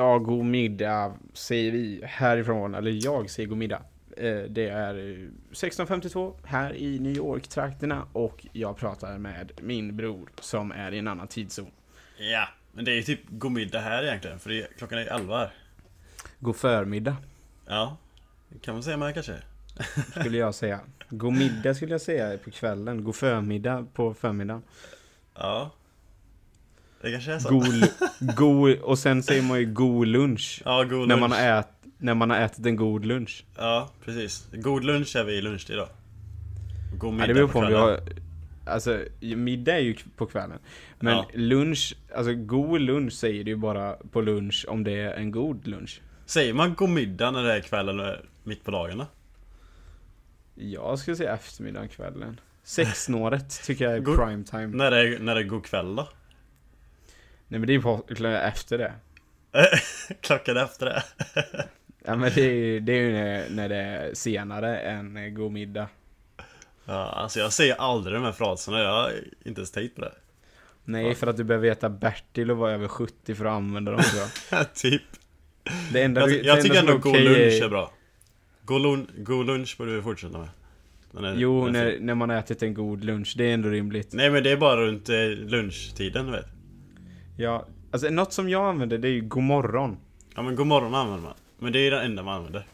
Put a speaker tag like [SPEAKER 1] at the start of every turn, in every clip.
[SPEAKER 1] Ja, god middag säger vi härifrån, eller jag säger god middag. Eh, Det är eh, 16.52 här i New York-trakterna och jag pratar med min bror som är i en annan tidszon.
[SPEAKER 2] Ja, men det är ju typ god middag här egentligen, för det är, klockan är 11 här.
[SPEAKER 1] God förmiddag,
[SPEAKER 2] Ja, det kan man säga med kanske.
[SPEAKER 1] skulle jag säga. God middag skulle jag säga på kvällen, god förmiddag på förmiddagen.
[SPEAKER 2] Ja. Det kanske är så.
[SPEAKER 1] God, god, och sen säger man ju god lunch.
[SPEAKER 2] Ja, god lunch.
[SPEAKER 1] När man, har ät, när man har ätit en god lunch.
[SPEAKER 2] Ja, precis. God lunch är vi i lunchtid då. God middag
[SPEAKER 1] Ja, det beror på om vi
[SPEAKER 2] kvällen.
[SPEAKER 1] har... Alltså, middag är ju på kvällen. Men
[SPEAKER 2] Ja.
[SPEAKER 1] lunch, alltså god lunch säger du ju bara på lunch om det är en god lunch.
[SPEAKER 2] Säger man god middag när det är kväll eller mitt på dagen då?
[SPEAKER 1] Jag skulle säga eftermiddagen, kvällen. Sexsnåret tycker jag är
[SPEAKER 2] God-
[SPEAKER 1] prime time.
[SPEAKER 2] När det är, när det är god kväll då?
[SPEAKER 1] Nej men det är ju efter det.
[SPEAKER 2] Klockan efter det.
[SPEAKER 1] Ja men det är det är ju när, när det är senare än eh, god middag.
[SPEAKER 2] Ja, alltså jag säger aldrig de här fraserna, jag har inte ens tänkt på det.
[SPEAKER 1] Nej för att du behöver veta Bertil och vara över 70 för att använda dem tror jag.
[SPEAKER 2] typ.
[SPEAKER 1] Det enda
[SPEAKER 2] Jag,
[SPEAKER 1] du-
[SPEAKER 2] jag
[SPEAKER 1] det
[SPEAKER 2] tycker ändå
[SPEAKER 1] som
[SPEAKER 2] god lunch är bra. God, lun god lunch borde vi fortsätta med. Är-
[SPEAKER 1] Jo,
[SPEAKER 2] den är
[SPEAKER 1] när, när man har ätit en god lunch, det är ändå rimligt.
[SPEAKER 2] Nej men det är bara runt eh, lunchtiden du vet.
[SPEAKER 1] Ja, alltså något som jag använder det är ju god morgon.
[SPEAKER 2] Ja men god morgon använder man. Men det är det enda man använder.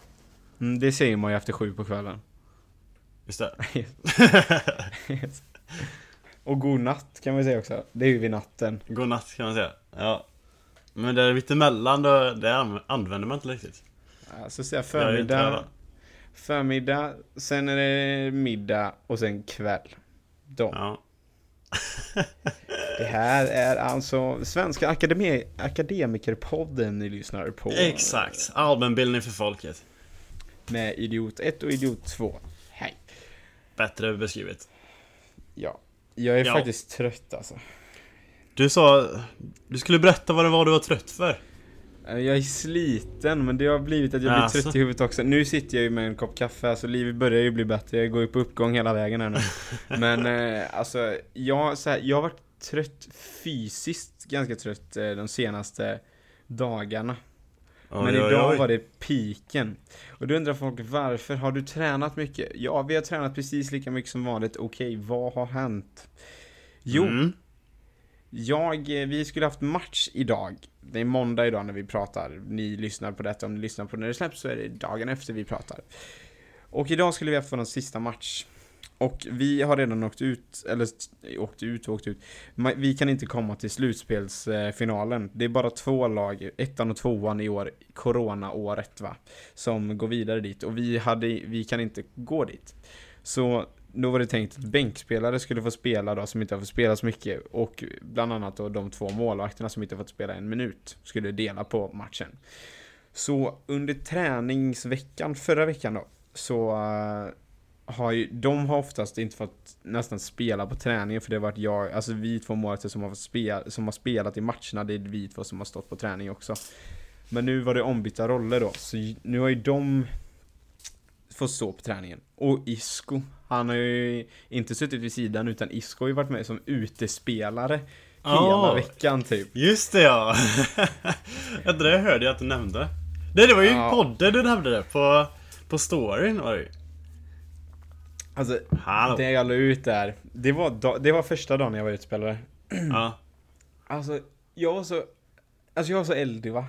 [SPEAKER 1] Mm, det säger man ju efter sju på kvällen.
[SPEAKER 2] Just det.
[SPEAKER 1] Och god natt kan man säga också. Det är ju vid natten.
[SPEAKER 2] God natt kan man säga. Ja. Men det är mittemellan då, det anv- använder man inte riktigt.
[SPEAKER 1] Ja, Så säger jag
[SPEAKER 2] Jag är inte
[SPEAKER 1] förmiddag, förmiddag, sen är det middag och sen kväll. Då.
[SPEAKER 2] Ja.
[SPEAKER 1] Det här är alltså Svenska Akademi Akademikerpodden ni lyssnar på.
[SPEAKER 2] Exakt. Allmänbildning för folket.
[SPEAKER 1] Med Idiot 1 och Idiot 2. Hej.
[SPEAKER 2] Bättre beskrivet.
[SPEAKER 1] Ja. Jag är
[SPEAKER 2] Ja.
[SPEAKER 1] faktiskt trött alltså.
[SPEAKER 2] Du sa... Du skulle berätta vad det var du var trött för.
[SPEAKER 1] Eh, Jag är sliten, men det har blivit att jag blir
[SPEAKER 2] Alltså.
[SPEAKER 1] trött i huvudet också. Nu sitter jag ju med en kopp kaffe, så livet börjar ju bli bättre. Jag går ju på uppgång hela vägen här nu. Men eh, alltså, jag, så här, jag har varit trött fysiskt, ganska trött eh, de senaste dagarna. Men
[SPEAKER 2] Oj, oj,
[SPEAKER 1] idag
[SPEAKER 2] oj.
[SPEAKER 1] var det piken. Och då undrar folk varför, har du tränat mycket? Ja, vi har tränat precis lika mycket som vanligt. Okej, vad har hänt? Jo,
[SPEAKER 2] Mm.
[SPEAKER 1] jag, eh, vi skulle haft match idag. Det är måndag idag när vi pratar. Ni lyssnar på detta, om ni lyssnar på när det släpps så är det dagen efter vi pratar. Och idag skulle vi haft vår sista match. Och vi har redan åkt ut, eller åkt ut och åkt ut. Vi kan inte komma till slutspelsfinalen. Det är bara två lag, ettan och tvåan i år, corona-året va, som går vidare dit. Och vi, hade, vi kan inte gå dit. Så då var det tänkt att bänkspelare skulle få spela då, som inte har fått spela så mycket. Och bland annat då de två målvakterna som inte har fått spela en minut, skulle dela på matchen. Så under träningsveckan, förra veckan då, så eh, har ju, de har oftast inte fått nästan spela på träningen för det har varit jag, alltså vi två målvakter som har, fått spela, som har spelat i matcherna, det är vi två som har stått på träning också. Men nu var det ombytta roller då, så nu har ju de fått stå på träningen. Och Isko han har ju inte suttit vid sidan utan Isco har ju varit med som utespelare hela veckan typ.
[SPEAKER 2] Just det ja! det hörde jag att du nämnde. Nej det var ju
[SPEAKER 1] Ja.
[SPEAKER 2] podden du nämnde det, på, på storyn var det ju.
[SPEAKER 1] Alltså,
[SPEAKER 2] Hallå.
[SPEAKER 1] det jag la ut där, det var, det var första dagen jag var utespelare.
[SPEAKER 2] Ja.
[SPEAKER 1] Alltså, jag var så... Alltså jag var så eldig va?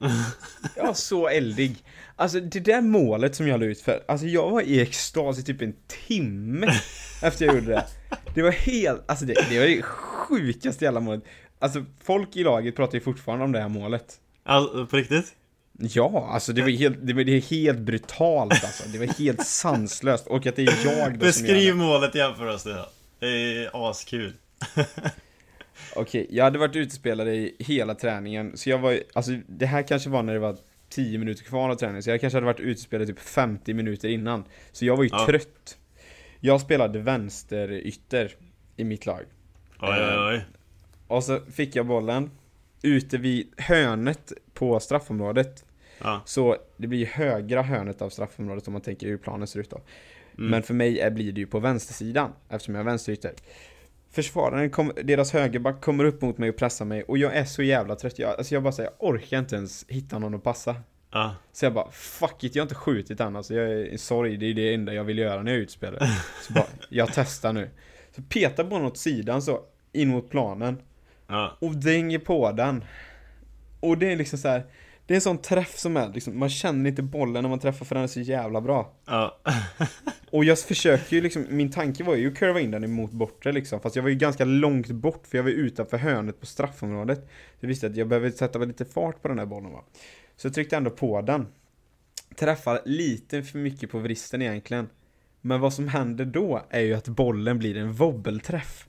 [SPEAKER 1] Jag var så eldig. Alltså det där målet som jag la ut för, alltså jag var i extas i typ en timme efter jag gjorde det. Det var helt, alltså det, det var det sjukaste jävla målet. Alltså folk i laget pratar ju fortfarande om det här målet.
[SPEAKER 2] Alltså, på riktigt?
[SPEAKER 1] Ja, alltså det var helt, det var, helt brutalt alltså. Det var helt sanslöst. Och att det är jag då som gör det.
[SPEAKER 2] Beskriv målet jämför oss det. Det är askul.
[SPEAKER 1] Okej, jag hade varit utespelare i hela träningen, så jag var alltså det här kanske var när det var 10 minuter kvar av träningen, så jag kanske hade varit utespelare typ 50 minuter innan. Så jag var ju
[SPEAKER 2] Ja.
[SPEAKER 1] trött. Jag spelade vänsterytter i mitt lag.
[SPEAKER 2] Oj oj oj.
[SPEAKER 1] Och så fick jag bollen ute vid hörnet på straffområdet.
[SPEAKER 2] Ja.
[SPEAKER 1] Så det blir ju högra hörnet av straffområdet om man tänker hur planen ser ut då.
[SPEAKER 2] Mm.
[SPEAKER 1] Men för mig är, blir det ju på vänstersidan eftersom jag är vänsterytter. Försvararen, kom, deras högerback kommer upp mot mig och pressar mig och jag är så jävla trött. Jag, alltså jag bara säger, jag orkar inte ens hitta någon att passa.
[SPEAKER 2] Ja.
[SPEAKER 1] Så jag bara, fuck it, jag har inte skjutit än alltså. Jag är sorry, det är det enda jag vill göra när jag är utspelare. Så bara, jag testar nu. Så petar bollen åt sidan så, in mot planen.
[SPEAKER 2] Ja.
[SPEAKER 1] Och dänger på den. Och det är liksom så här. Det är en sån träff som är liksom, man känner inte bollen när man träffar för den är så jävla bra.
[SPEAKER 2] Ja.
[SPEAKER 1] Och jag försöker ju liksom, min tanke var ju att curva in den emot bortre liksom. Fast jag var ju ganska långt bort för jag var utanför hörnet på straffområdet. Jag visste att jag behöver sätta lite fart på den här bollen va. Så jag tryckte ändå på den. Träffar lite för mycket på vristen egentligen. Men vad som händer då är ju att bollen blir en wobbelträff.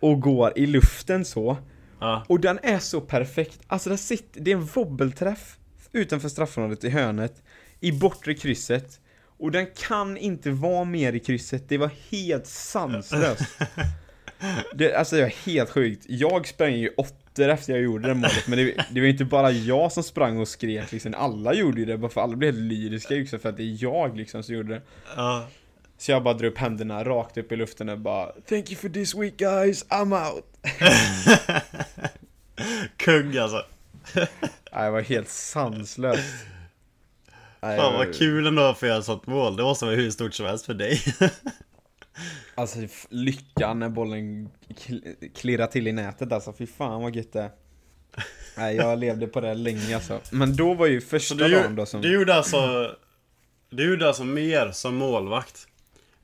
[SPEAKER 1] Och går i luften så.
[SPEAKER 2] Ja.
[SPEAKER 1] Och den är så perfekt. Alltså det, sitter, det är en wobbelträff utanför straffområdet i hörnet. I bortre krysset. Och den kan inte vara mer i krysset. Det var helt sanslöst. Det, alltså det var helt sjukt. Jag sprang ju åttor efter jag gjorde det målet. Men det, det var inte bara jag som sprang och skrek liksom. Alla gjorde ju det. Bara för alla blev helt lyriska också för att det är jag liksom som gjorde det.
[SPEAKER 2] Ja.
[SPEAKER 1] Så jag bara drog upp händerna rakt upp i luften och bara Thank you for this week guys, I'm out.
[SPEAKER 2] Kung alltså.
[SPEAKER 1] Nej, det var helt sanslöst. Nej,
[SPEAKER 2] Fan vad kul ändå att få göra sånt mål. Det måste vara hur stort som helst för dig.
[SPEAKER 1] Alltså lyckan när bollen kl- klirrar till i nätet alltså, fy fan vad gött det är. Nej, jag levde på det länge alltså. Men då var ju första dagen då som...
[SPEAKER 2] du gjorde alltså... Du gjorde alltså mer som målvakt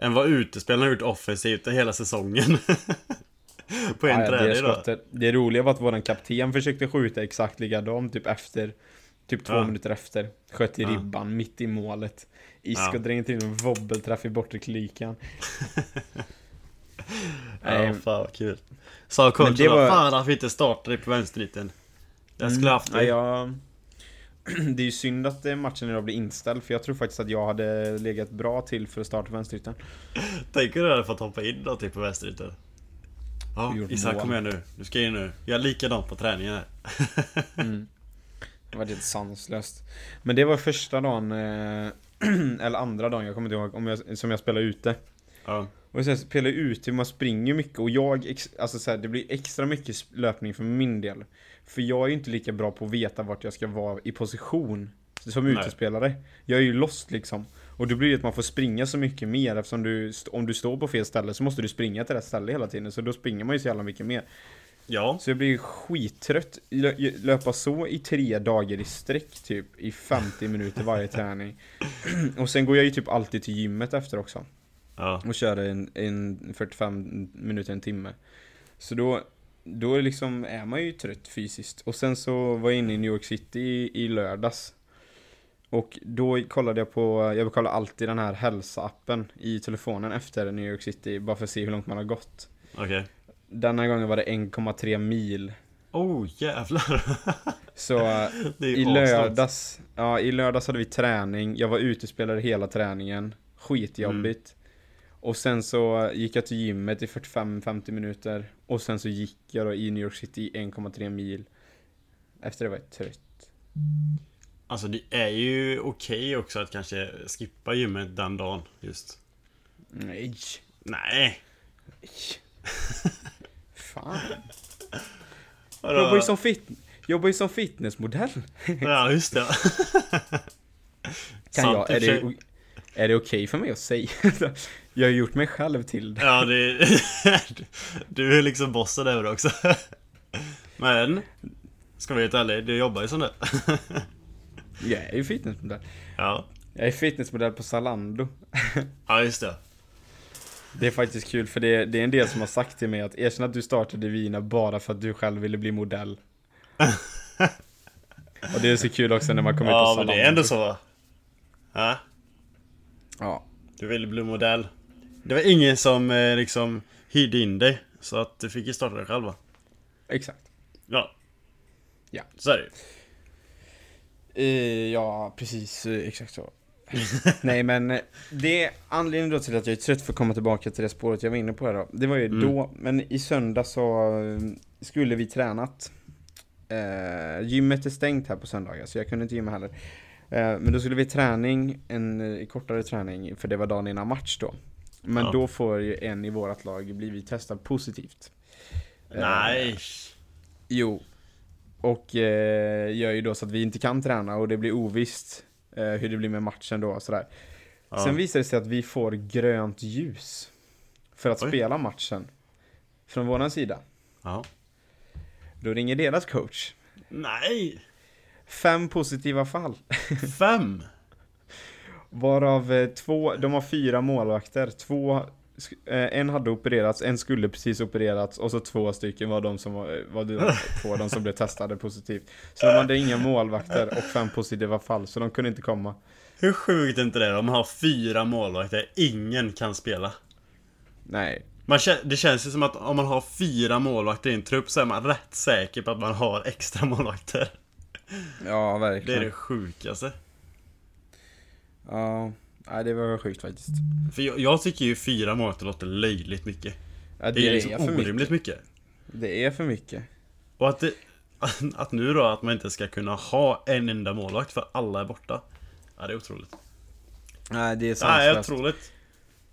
[SPEAKER 2] än vad utespelarna har gjort offensivt hela säsongen. På en
[SPEAKER 1] Ja, ja, det,
[SPEAKER 2] träning då.
[SPEAKER 1] skottet. det roliga var att våran kapten försökte skjuta exakt likadant, typ efter Typ två
[SPEAKER 2] Ja.
[SPEAKER 1] minuter efter Sköt i
[SPEAKER 2] Ja.
[SPEAKER 1] ribban, mitt i målet Isk
[SPEAKER 2] Ja.
[SPEAKER 1] och drängde till en wobbelträff i bortre klikan
[SPEAKER 2] Ja,
[SPEAKER 1] Nej,
[SPEAKER 2] fan vad kul. Sa coachen
[SPEAKER 1] var-
[SPEAKER 2] fan att vi inte startade på vänsterliten. Jag skulle haft
[SPEAKER 1] Mm,
[SPEAKER 2] det.
[SPEAKER 1] ja, jag... Det är ju synd att eh, matchen idag blir inställd För jag tror faktiskt att jag hade legat bra till för att starta vänsterytan
[SPEAKER 2] Tänk om du hade fått hoppa in någonting på vänsterytan. Ja, Isak kom igen nu. Du ska in nu. Gör likadant på träningen här.
[SPEAKER 1] Mm. Det var helt sanslöst. Men det var första dagen, eh, eller andra dagen, jag kommer inte ihåg, om jag, som jag spelade ute.
[SPEAKER 2] Ja.
[SPEAKER 1] Och sen spelar jag ute, man springer mycket och jag, alltså så här, det blir extra mycket löpning för min del. För jag är ju inte lika bra på att veta vart jag ska vara i position som
[SPEAKER 2] Nej.
[SPEAKER 1] utespelare. Jag är ju lost liksom. Och då blir det att man får springa så mycket mer eftersom du, om du står på fel ställe så måste du springa till rätt ställe hela tiden. Så då springer man ju så jävla mycket mer.
[SPEAKER 2] Ja.
[SPEAKER 1] Så jag blir skittrött. Lö- Löpa så i tre dagar i sträck typ, i 50 minuter varje träning. Och sen går jag ju typ alltid till gymmet efter också.
[SPEAKER 2] Ja.
[SPEAKER 1] Och kör en, en 45 minuter, en timme. Så då, då liksom, är man ju trött fysiskt. Och sen så var jag inne i New York City i, i lördags. Och då kollade jag på, jag kollar alltid den här hälsa-appen i telefonen efter New York City, bara för att se hur långt man har gått.
[SPEAKER 2] Okej.
[SPEAKER 1] Denna gången var det 1,3 mil.
[SPEAKER 2] Oh jävlar.
[SPEAKER 1] Så i lördags, ja i lördags hade vi träning, jag var utespelare hela träningen, skitjobbigt. Och sen så gick jag till gymmet i 45-50 minuter, och sen så gick jag då i New York City i 1,3 mil. Efter det var jag trött.
[SPEAKER 2] Alltså det är ju okej också att kanske skippa gymmet den dagen just.
[SPEAKER 1] Nej,
[SPEAKER 2] Nej.
[SPEAKER 1] fan.
[SPEAKER 2] Vadå?
[SPEAKER 1] Jobbar ju som, fit jobbar ju som fitnessmodell.
[SPEAKER 2] Ja just det.
[SPEAKER 1] Kan jag, är det, är det okej för mig att säga? Jag har gjort mig själv till det.
[SPEAKER 2] Ja det Du är liksom bossen över det också. Men. Ska vi vara helt ärliga, du jobbar ju som det.
[SPEAKER 1] Jag är ju fitnessmodell.
[SPEAKER 2] Ja.
[SPEAKER 1] Jag är fitnessmodell på Zalando.
[SPEAKER 2] Ja just det.
[SPEAKER 1] Det är faktiskt kul för det, det är en del som har sagt till mig att erkänn att du startade Vina bara för att du själv ville bli modell. Och det är så kul också när man kommer ut på
[SPEAKER 2] Ja
[SPEAKER 1] Zalando.
[SPEAKER 2] men det är ändå så. Ja.
[SPEAKER 1] Ja,
[SPEAKER 2] Du ville bli modell. Det var ingen som eh, liksom hyrde in dig. Så att du fick ju starta dig själv va?
[SPEAKER 1] exakt.
[SPEAKER 2] Ja.
[SPEAKER 1] Ja.
[SPEAKER 2] Så är det ju.
[SPEAKER 1] Eh, ja, precis. eh, Exakt så. Nej men eh, det anledningen då till att jag är trött för att komma tillbaka till det spåret jag var inne på här då. Det var ju
[SPEAKER 2] Mm.
[SPEAKER 1] då, men i söndag så eh, skulle vi tränat. Eh, gymmet är stängt här på söndagar så jag kunde inte gymma heller. Eh, men då skulle vi träning, en eh, kortare träning, för det var dagen innan match då. Men
[SPEAKER 2] Ja.
[SPEAKER 1] då får ju en i vårat lag blivit testad positivt. Eh,
[SPEAKER 2] Nej.
[SPEAKER 1] Jo. Och eh, gör ju då så att vi inte kan träna och det blir ovisst eh, hur det blir med matchen då och sådär.
[SPEAKER 2] Ja.
[SPEAKER 1] Sen visar det sig att vi får grönt ljus. För att
[SPEAKER 2] Oj.
[SPEAKER 1] spela matchen. Från våran sida.
[SPEAKER 2] Ja.
[SPEAKER 1] Då ringer deras coach.
[SPEAKER 2] Nej!
[SPEAKER 1] Fem positiva fall.
[SPEAKER 2] Fem!
[SPEAKER 1] Varav eh, två, de har fyra målvakter. Två, eh, en hade opererats, en skulle precis opererats och så två stycken var de som var, var de två de som blev testade positivt. Så de hade inga målvakter och fem positiva fall, så de kunde inte komma.
[SPEAKER 2] Hur sjukt är inte det? De har fyra målvakter, ingen kan spela.
[SPEAKER 1] Nej.
[SPEAKER 2] Man, det känns ju som att om man har fyra målvakter i en trupp så är man rätt säker på att man har extra målvakter.
[SPEAKER 1] Ja,
[SPEAKER 2] Det är
[SPEAKER 1] verkligen.
[SPEAKER 2] det sjukaste.
[SPEAKER 1] Ja, nej, det var sjukt faktiskt.
[SPEAKER 2] För jag, jag tycker ju fyra målvakter låter löjligt mycket.
[SPEAKER 1] Ja,
[SPEAKER 2] Det är liksom orimligt mycket.
[SPEAKER 1] Det är för mycket.
[SPEAKER 2] Och att det, Att nu då att man inte ska kunna ha en enda målvakt för alla är borta. Ja, det är otroligt.
[SPEAKER 1] Nej, det är
[SPEAKER 2] Nej,
[SPEAKER 1] sanslöst.
[SPEAKER 2] otroligt.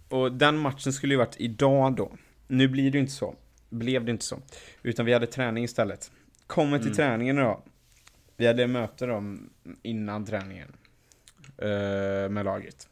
[SPEAKER 1] Och den matchen skulle ju varit idag då. Nu blir det ju inte så. Blev det inte så. Utan vi hade träning istället. Kommer till
[SPEAKER 2] Mm.
[SPEAKER 1] träningen då. Vi hade möte då innan träningen. eh, med laget.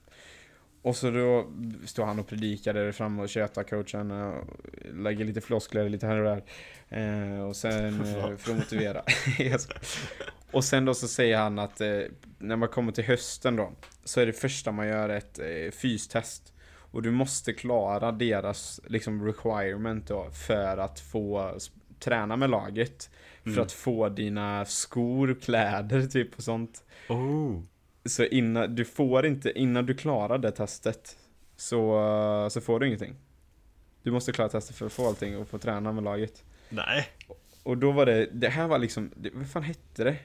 [SPEAKER 1] Och så då står han och predikar där framme och tjötar coachen. Och lägger lite floskler lite här och där. Eh, och sen eh, för att motivera. Och sen då så säger han att eh, när man kommer till hösten då. Så är det första man gör ett eh, fystest. Och du måste klara deras liksom requirement då för att få träna med laget. För
[SPEAKER 2] Mm.
[SPEAKER 1] att få dina skor, kläder typ och sånt.
[SPEAKER 2] Oh.
[SPEAKER 1] Så innan, du får inte, innan du klarar det testet så, så får du ingenting. Du måste klara testet för att få allting och få träna med laget.
[SPEAKER 2] Nej.
[SPEAKER 1] Och då var det, det här var liksom, det, vad fan hette det?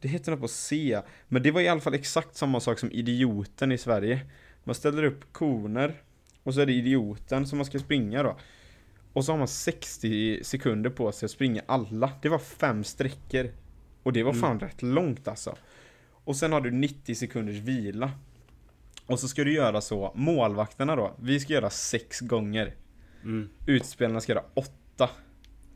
[SPEAKER 1] Det hette något på C, men det var i alla fall exakt samma sak som idioten i Sverige. Man ställer upp koner och så är det idioten som man ska springa då. Och så har man 60 sekunder på sig att springa alla. Det var fem sträckor. Och det var
[SPEAKER 2] Mm.
[SPEAKER 1] fan rätt långt alltså. Och sen har du 90 sekunders vila. Och så ska du göra så, målvakterna då, vi ska göra sex gånger.
[SPEAKER 2] Mm.
[SPEAKER 1] Utspelarna ska göra åtta.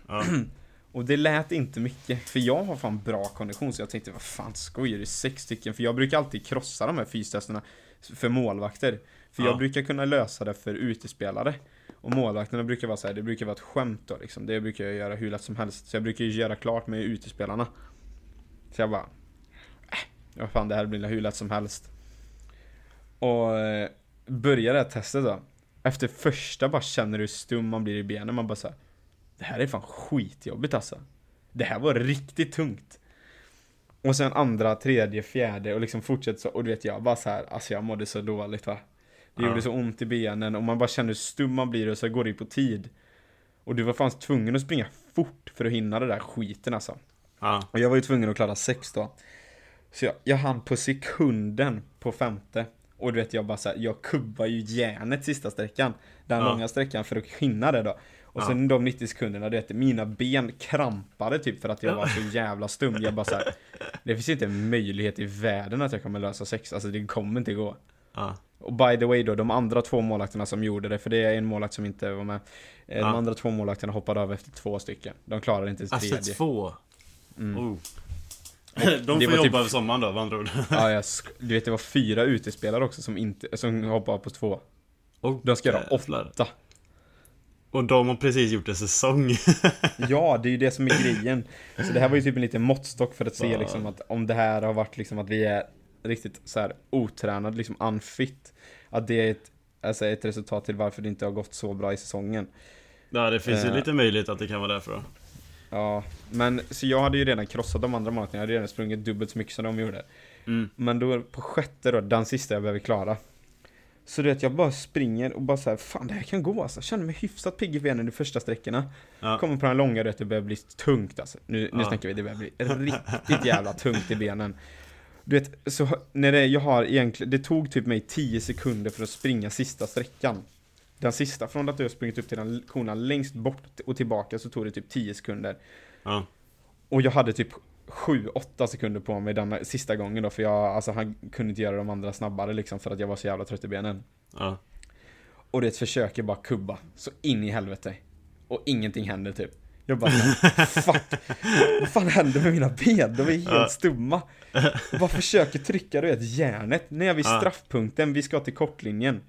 [SPEAKER 2] Ja.
[SPEAKER 1] Och det lät inte mycket, för jag har fan bra kondition så jag tänkte vad fan skojar du? Sex stycken? För jag brukar alltid krossa de här fystesterna för målvakter. För
[SPEAKER 2] Ja.
[SPEAKER 1] jag brukar kunna lösa det för utespelare. Och målvakterna brukar vara så här, det brukar vara ett skämt då liksom. Det brukar jag göra hur lätt som helst. Så jag brukar ju göra klart med utespelarna. Så jag bara, äh, vad fan det här blir hur lätt som helst. Och eh, börjar det här testet då. Efter första bara känner du hur stum man blir i benen. Man bara så här, det här är fan skitjobbigt alltså. Det här var riktigt tungt. Och sen andra, tredje, fjärde och liksom fortsätter så. Och du vet jag bara så här, alltså jag mådde så dåligt va. Det
[SPEAKER 2] Ja.
[SPEAKER 1] gjorde så ont i benen och man bara känner hur stum man blir och så går det ju på tid. Och du var fan tvungen att springa fort för att hinna det där skiten alltså.
[SPEAKER 2] Ja.
[SPEAKER 1] Och jag var ju tvungen att klara sex då. Så jag, jag hann på sekunden på femte. Och du vet jag bara så här, jag kubbar ju järnet sista sträckan. Den
[SPEAKER 2] Ja.
[SPEAKER 1] långa sträckan för att hinna det då. Och
[SPEAKER 2] Ja.
[SPEAKER 1] sen de 90 sekunderna, du vet, mina ben krampade typ för att jag var så jävla stum. Jag bara så här, det finns inte en möjlighet i världen att jag kommer lösa sex. Alltså det kommer inte gå.
[SPEAKER 2] Ja.
[SPEAKER 1] Och by the way då, de andra två målvakterna som gjorde det, för det är en målvakt som inte var med. Eh. De andra två målvakterna hoppade av efter två stycken. De klarade inte ens tredje.
[SPEAKER 2] Alltså två.
[SPEAKER 1] Mm.
[SPEAKER 2] Oh. De får
[SPEAKER 1] var
[SPEAKER 2] jobba
[SPEAKER 1] typ-
[SPEAKER 2] över sommaren då, med andra ord.
[SPEAKER 1] Ja, jag sk- du vet det var fyra utespelare också som inte, som hoppade av på två.
[SPEAKER 2] Oh,
[SPEAKER 1] De ska göra åtta.
[SPEAKER 2] Och de har precis gjort en säsong.
[SPEAKER 1] Ja, det är ju det som är grejen. Så det här var ju typ en liten måttstock för att se liksom att om det här har varit liksom att vi är riktigt så här otränade, liksom unfit. Att det är ett, alltså ett resultat till varför det inte har gått så bra i säsongen.
[SPEAKER 2] ja, det finns ju
[SPEAKER 1] Eh.
[SPEAKER 2] lite möjlighet att det kan vara därför då.
[SPEAKER 1] Ja, men så jag hade ju redan krossat de andra månaderna. Jag hade redan sprungit dubbelt så mycket som de gjorde.
[SPEAKER 2] Mm.
[SPEAKER 1] Men då på sjätte då, den sista jag behöver klara. Så du vet, jag bara springer och bara så här, fan det här kan gå alltså. Jag känner mig hyfsat pigg i benen de första sträckorna.
[SPEAKER 2] Ja.
[SPEAKER 1] Kommer på den långa, du vet, det börjar bli tungt alltså. Nu, nu
[SPEAKER 2] Ja.
[SPEAKER 1] snackar vi, det börjar bli riktigt jävla tungt i benen. Du vet, så när det, jag har egentligen, det tog typ mig 10 sekunder för att springa sista sträckan. Den sista, från att jag har sprungit upp till den konan längst bort och tillbaka så tog det typ 10 sekunder.
[SPEAKER 2] Ja.
[SPEAKER 1] Och jag hade typ 7-8 sekunder på mig den sista gången då, för jag, alltså han kunde inte göra de andra snabbare liksom för att jag var så jävla trött i benen.
[SPEAKER 2] Ja.
[SPEAKER 1] Och det försöker bara kubba. Så in i helvete. Och ingenting händer typ. Jag bara fuck. Vad fan händer med mina ben? De är helt stumma. Jag bara försöker trycka du vet järnet. När jag vid straffpunkten, vi ska till kortlinjen.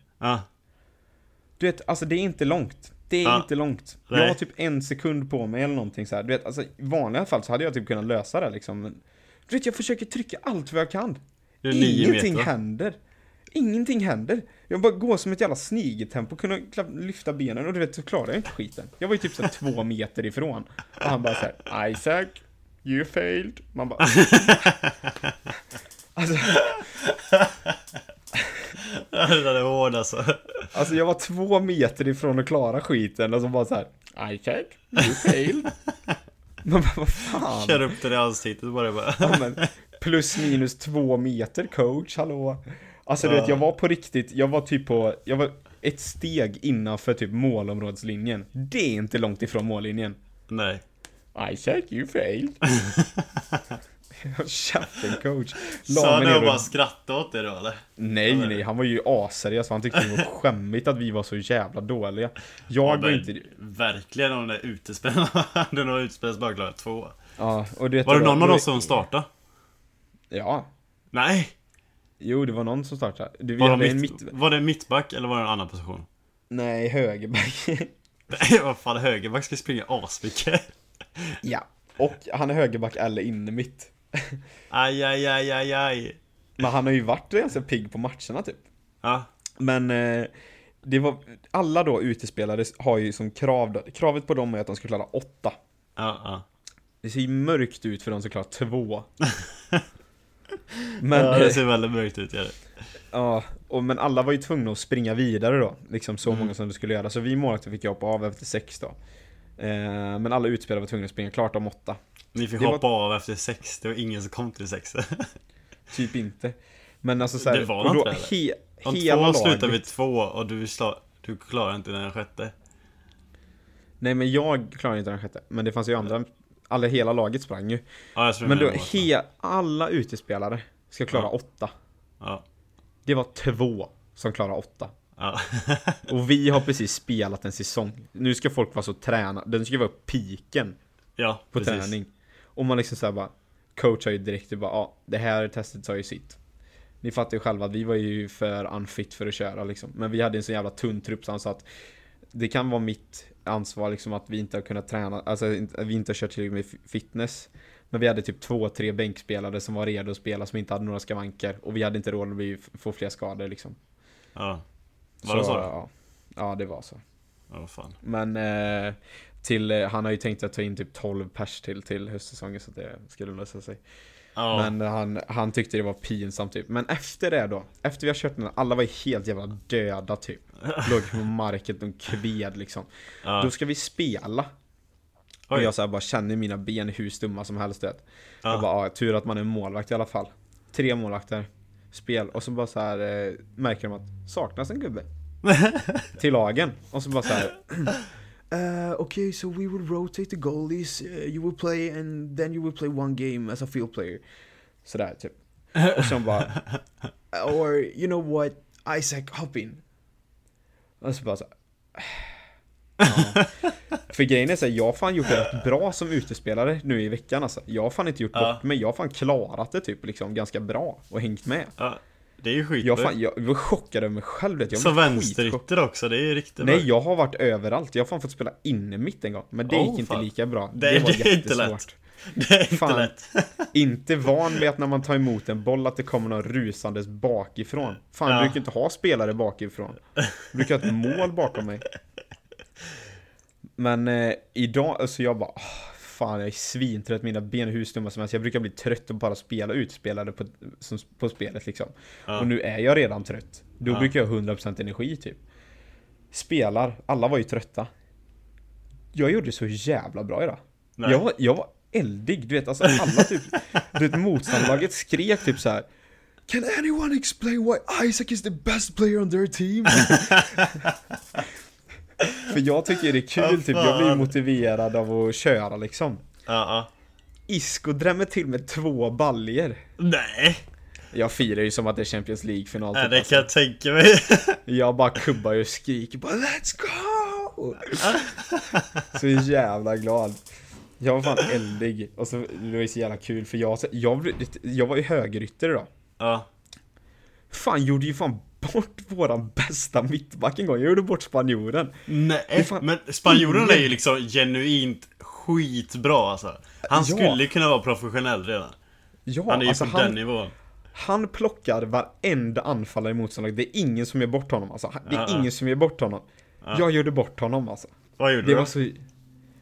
[SPEAKER 1] Du vet, alltså det är inte långt. Det är inte långt. Jag har typ en sekund på mig eller någonting så här. Du vet, alltså i vanliga fall så hade jag typ kunnat lösa det liksom. Men, du vet, jag försöker trycka allt vad jag kan. Ingenting
[SPEAKER 2] meter.
[SPEAKER 1] händer. Ingenting händer. Jag bara går som ett jävla snigeltempo, klapp- lyfta benen och du vet, så klarar jag inte skiten. Jag var ju typ så här två meter ifrån. Och han bara såhär, Isaac, you failed. Man bara... alltså,
[SPEAKER 2] där är hård alltså.
[SPEAKER 1] alltså jag var två meter ifrån att klara skiten och så bara så här, Isaac, you failed. Man bara, vad fan?
[SPEAKER 2] Kör upp det i ansiktet bara. bara.
[SPEAKER 1] Ja, men, plus minus två meter coach, hallå. Alltså du vet, jag var på riktigt, jag var typ på, jag var ett steg innanför typ målområdeslinjen. Det är inte långt ifrån mållinjen.
[SPEAKER 2] Nej.
[SPEAKER 1] Isaac, you failed. Käften coach.
[SPEAKER 2] Sa du
[SPEAKER 1] ner
[SPEAKER 2] och bara skrattade åt det då eller?
[SPEAKER 1] Nej, nej, han var ju asseriös. Han tyckte det var skämmigt att vi var så jävla dåliga. Jag var
[SPEAKER 2] men
[SPEAKER 1] inte...
[SPEAKER 2] Verkligen om det är utespelarna. hade nog utespelat bara klarat två.
[SPEAKER 1] Ja, och du vet...
[SPEAKER 2] Var det någon av dem som startade?
[SPEAKER 1] Ja.
[SPEAKER 2] Nej!
[SPEAKER 1] Jo, det var någon som startade. Du,
[SPEAKER 2] Var,
[SPEAKER 1] hade
[SPEAKER 2] de
[SPEAKER 1] en
[SPEAKER 2] mitt,
[SPEAKER 1] mitt...
[SPEAKER 2] var det mittback eller var det en annan position?
[SPEAKER 1] Nej, högerback.
[SPEAKER 2] Nej, vad fan, högerback ska springa asmycket.
[SPEAKER 1] ja. Och han är högerback eller inne mitt.
[SPEAKER 2] Aj, aj, aj, aj, aj.
[SPEAKER 1] Men han har ju varit ganska pigg på matcherna typ.
[SPEAKER 2] Ja,
[SPEAKER 1] Men eh, det var, alla då utespelare har ju som krav då, kravet på dem är att de ska klara åtta.
[SPEAKER 2] ja, ja.
[SPEAKER 1] Det ser ju mörkt ut för de som klarar två. Men,
[SPEAKER 2] ja
[SPEAKER 1] eh,
[SPEAKER 2] det ser väldigt mörkt ut, gör det.
[SPEAKER 1] ja, och, men alla var ju tvungna att springa vidare då, liksom så
[SPEAKER 2] Mm.
[SPEAKER 1] många som det skulle göra. Så vi målvakter fick ju hoppa av efter sex då. Eh, men alla utespelare var tvungna att springa klart om åtta.
[SPEAKER 2] Ni fick
[SPEAKER 1] det var-
[SPEAKER 2] hoppa av efter sex, det var ingen som kom till sex.
[SPEAKER 1] Typ inte. Men alltså så här,
[SPEAKER 2] Det var
[SPEAKER 1] och då,
[SPEAKER 2] inte
[SPEAKER 1] he,
[SPEAKER 2] Om
[SPEAKER 1] hela
[SPEAKER 2] två
[SPEAKER 1] laget.
[SPEAKER 2] slutar vid två och du, sla, du klarar inte den sjätte.
[SPEAKER 1] Nej men jag klarade inte den sjätte. Men det fanns ju andra, alla, hela laget sprang ju.
[SPEAKER 2] Ja,
[SPEAKER 1] Men då, he, alla utespelare ska klara
[SPEAKER 2] Ja.
[SPEAKER 1] åtta.
[SPEAKER 2] Ja,
[SPEAKER 1] Det var två som klarade åtta.
[SPEAKER 2] ja.
[SPEAKER 1] Och vi har precis spelat en säsong. Nu ska folk vara så tränade. Den ska vara piken
[SPEAKER 2] ja
[SPEAKER 1] på
[SPEAKER 2] precis.
[SPEAKER 1] träning. Och man liksom såhär bara Coach har ju direkt typ bara ja, det här testet sa ju sitt. Ni fattar ju själva att vi var ju för unfit för att köra liksom. Men vi hade en så jävla tunn trupp så han sa att det kan vara mitt ansvar liksom att vi inte har kunnat träna, alltså att vi inte har kört tillräckligt med fitness. Men vi hade typ två, tre bänkspelare som var redo att spela som inte hade några skavanker. Och vi hade inte råd att få fler skador liksom.
[SPEAKER 2] Ja. Var det så?
[SPEAKER 1] Ja, ja, det var så.
[SPEAKER 2] Ja, fan.
[SPEAKER 1] Men eh, till, eh, han har ju tänkt att ta in typ 12 pers till till höstsäsongen så det skulle lösa sig.
[SPEAKER 2] Ja,
[SPEAKER 1] Men han, han tyckte det var pinsamt typ. Men efter det då, efter vi har kört den, alla var helt jävla döda typ. Låg på marken och kved liksom.
[SPEAKER 2] ja.
[SPEAKER 1] Då ska vi spela. Och
[SPEAKER 2] Oj.
[SPEAKER 1] jag så här bara känner mina ben hur stumma som helst vet.
[SPEAKER 2] Ja.
[SPEAKER 1] Jag bara, ja, tur att man är målvakt i alla fall. Tre målvakter, spel och så bara så här eh, märker de att saknas en gubbe. till lagen. Och så bara så här. Uh, okay, so we will rotate the goalies. Uh, you will play and then you will play one game as a field player. Sådär typ. Och sen bara, or you know what, Isaac, hop in. Och så bara så ja. För grejen är så här, jag har fan gjort det rätt bra som utespelare nu i veckan alltså. Jag har fan inte gjort
[SPEAKER 2] Ja.
[SPEAKER 1] bort mig, jag har fan klarat det typ liksom ganska bra och hängt med.
[SPEAKER 2] ja. Det är ju skit.
[SPEAKER 1] Jag, fan, jag var chockad över mig själv jag
[SPEAKER 2] Så vänsterytter också, det är ju riktigt
[SPEAKER 1] Nej,
[SPEAKER 2] bra.
[SPEAKER 1] jag har varit överallt. Jag har fan fått spela inne mitt en gång. Men det
[SPEAKER 2] Oh,
[SPEAKER 1] gick inte
[SPEAKER 2] fan.
[SPEAKER 1] lika bra.
[SPEAKER 2] Det-
[SPEAKER 1] Det, var
[SPEAKER 2] det är inte lätt.
[SPEAKER 1] jättesvårt.
[SPEAKER 2] Det är inte
[SPEAKER 1] Fan.
[SPEAKER 2] lätt.
[SPEAKER 1] Inte van vid att när man tar emot en boll att det kommer någon rusandes bakifrån. Fan,
[SPEAKER 2] Ja.
[SPEAKER 1] jag brukar inte ha spelare bakifrån. Jag brukar ha ett mål bakom mig. Men eh, idag, alltså jag bara, fan jag är svintrött, mina ben är hur stumma som helst. Jag brukar bli trött och bara spela utspelare på, som, på spelet liksom.
[SPEAKER 2] Ja.
[SPEAKER 1] Och nu är jag redan trött. Då
[SPEAKER 2] Ja.
[SPEAKER 1] brukar jag ha 100% energi typ. Spelar, alla var ju trötta. Jag gjorde så jävla bra idag.
[SPEAKER 2] Nej.
[SPEAKER 1] Jag var, jag var eldig, du vet alltså alla typ, du vet motståndarlaget skrek typ så här. Can anyone explain why Isaac is the best player on their team? För jag tycker det är kul
[SPEAKER 2] Ja,
[SPEAKER 1] typ, jag blir motiverad av att köra liksom.
[SPEAKER 2] Ja, ja.
[SPEAKER 1] Isko drämmer till med två baljer.
[SPEAKER 2] Nej!
[SPEAKER 1] Jag firar ju som att det är Champions League-final
[SPEAKER 2] Nej,
[SPEAKER 1] typ,
[SPEAKER 2] det
[SPEAKER 1] alltså.
[SPEAKER 2] kan jag tänka mig.
[SPEAKER 1] Jag bara kubbar och skriker bara Let's go! Så jävla glad Jag var fan eldig och så det var ju så jävla kul för jag, jag, jag var ju högerytter idag
[SPEAKER 2] Ja.
[SPEAKER 1] Fan gjorde ju fan bort våran bästa mittback en gång, jag gjorde bort spanjoren
[SPEAKER 2] Nej,
[SPEAKER 1] fan
[SPEAKER 2] men spanjoren är ju liksom genuint skitbra alltså. Han
[SPEAKER 1] Ja.
[SPEAKER 2] skulle kunna vara professionell redan.
[SPEAKER 1] Ja,
[SPEAKER 2] Han är ju
[SPEAKER 1] alltså
[SPEAKER 2] på den
[SPEAKER 1] han,
[SPEAKER 2] nivån.
[SPEAKER 1] han plockar varenda anfallare i motståndarlaget, det är ingen som ger bort honom alltså Det är
[SPEAKER 2] Ja, ja.
[SPEAKER 1] ingen som ger bort honom Jag gjorde bort honom alltså
[SPEAKER 2] Vad gjorde
[SPEAKER 1] Det
[SPEAKER 2] du?
[SPEAKER 1] var så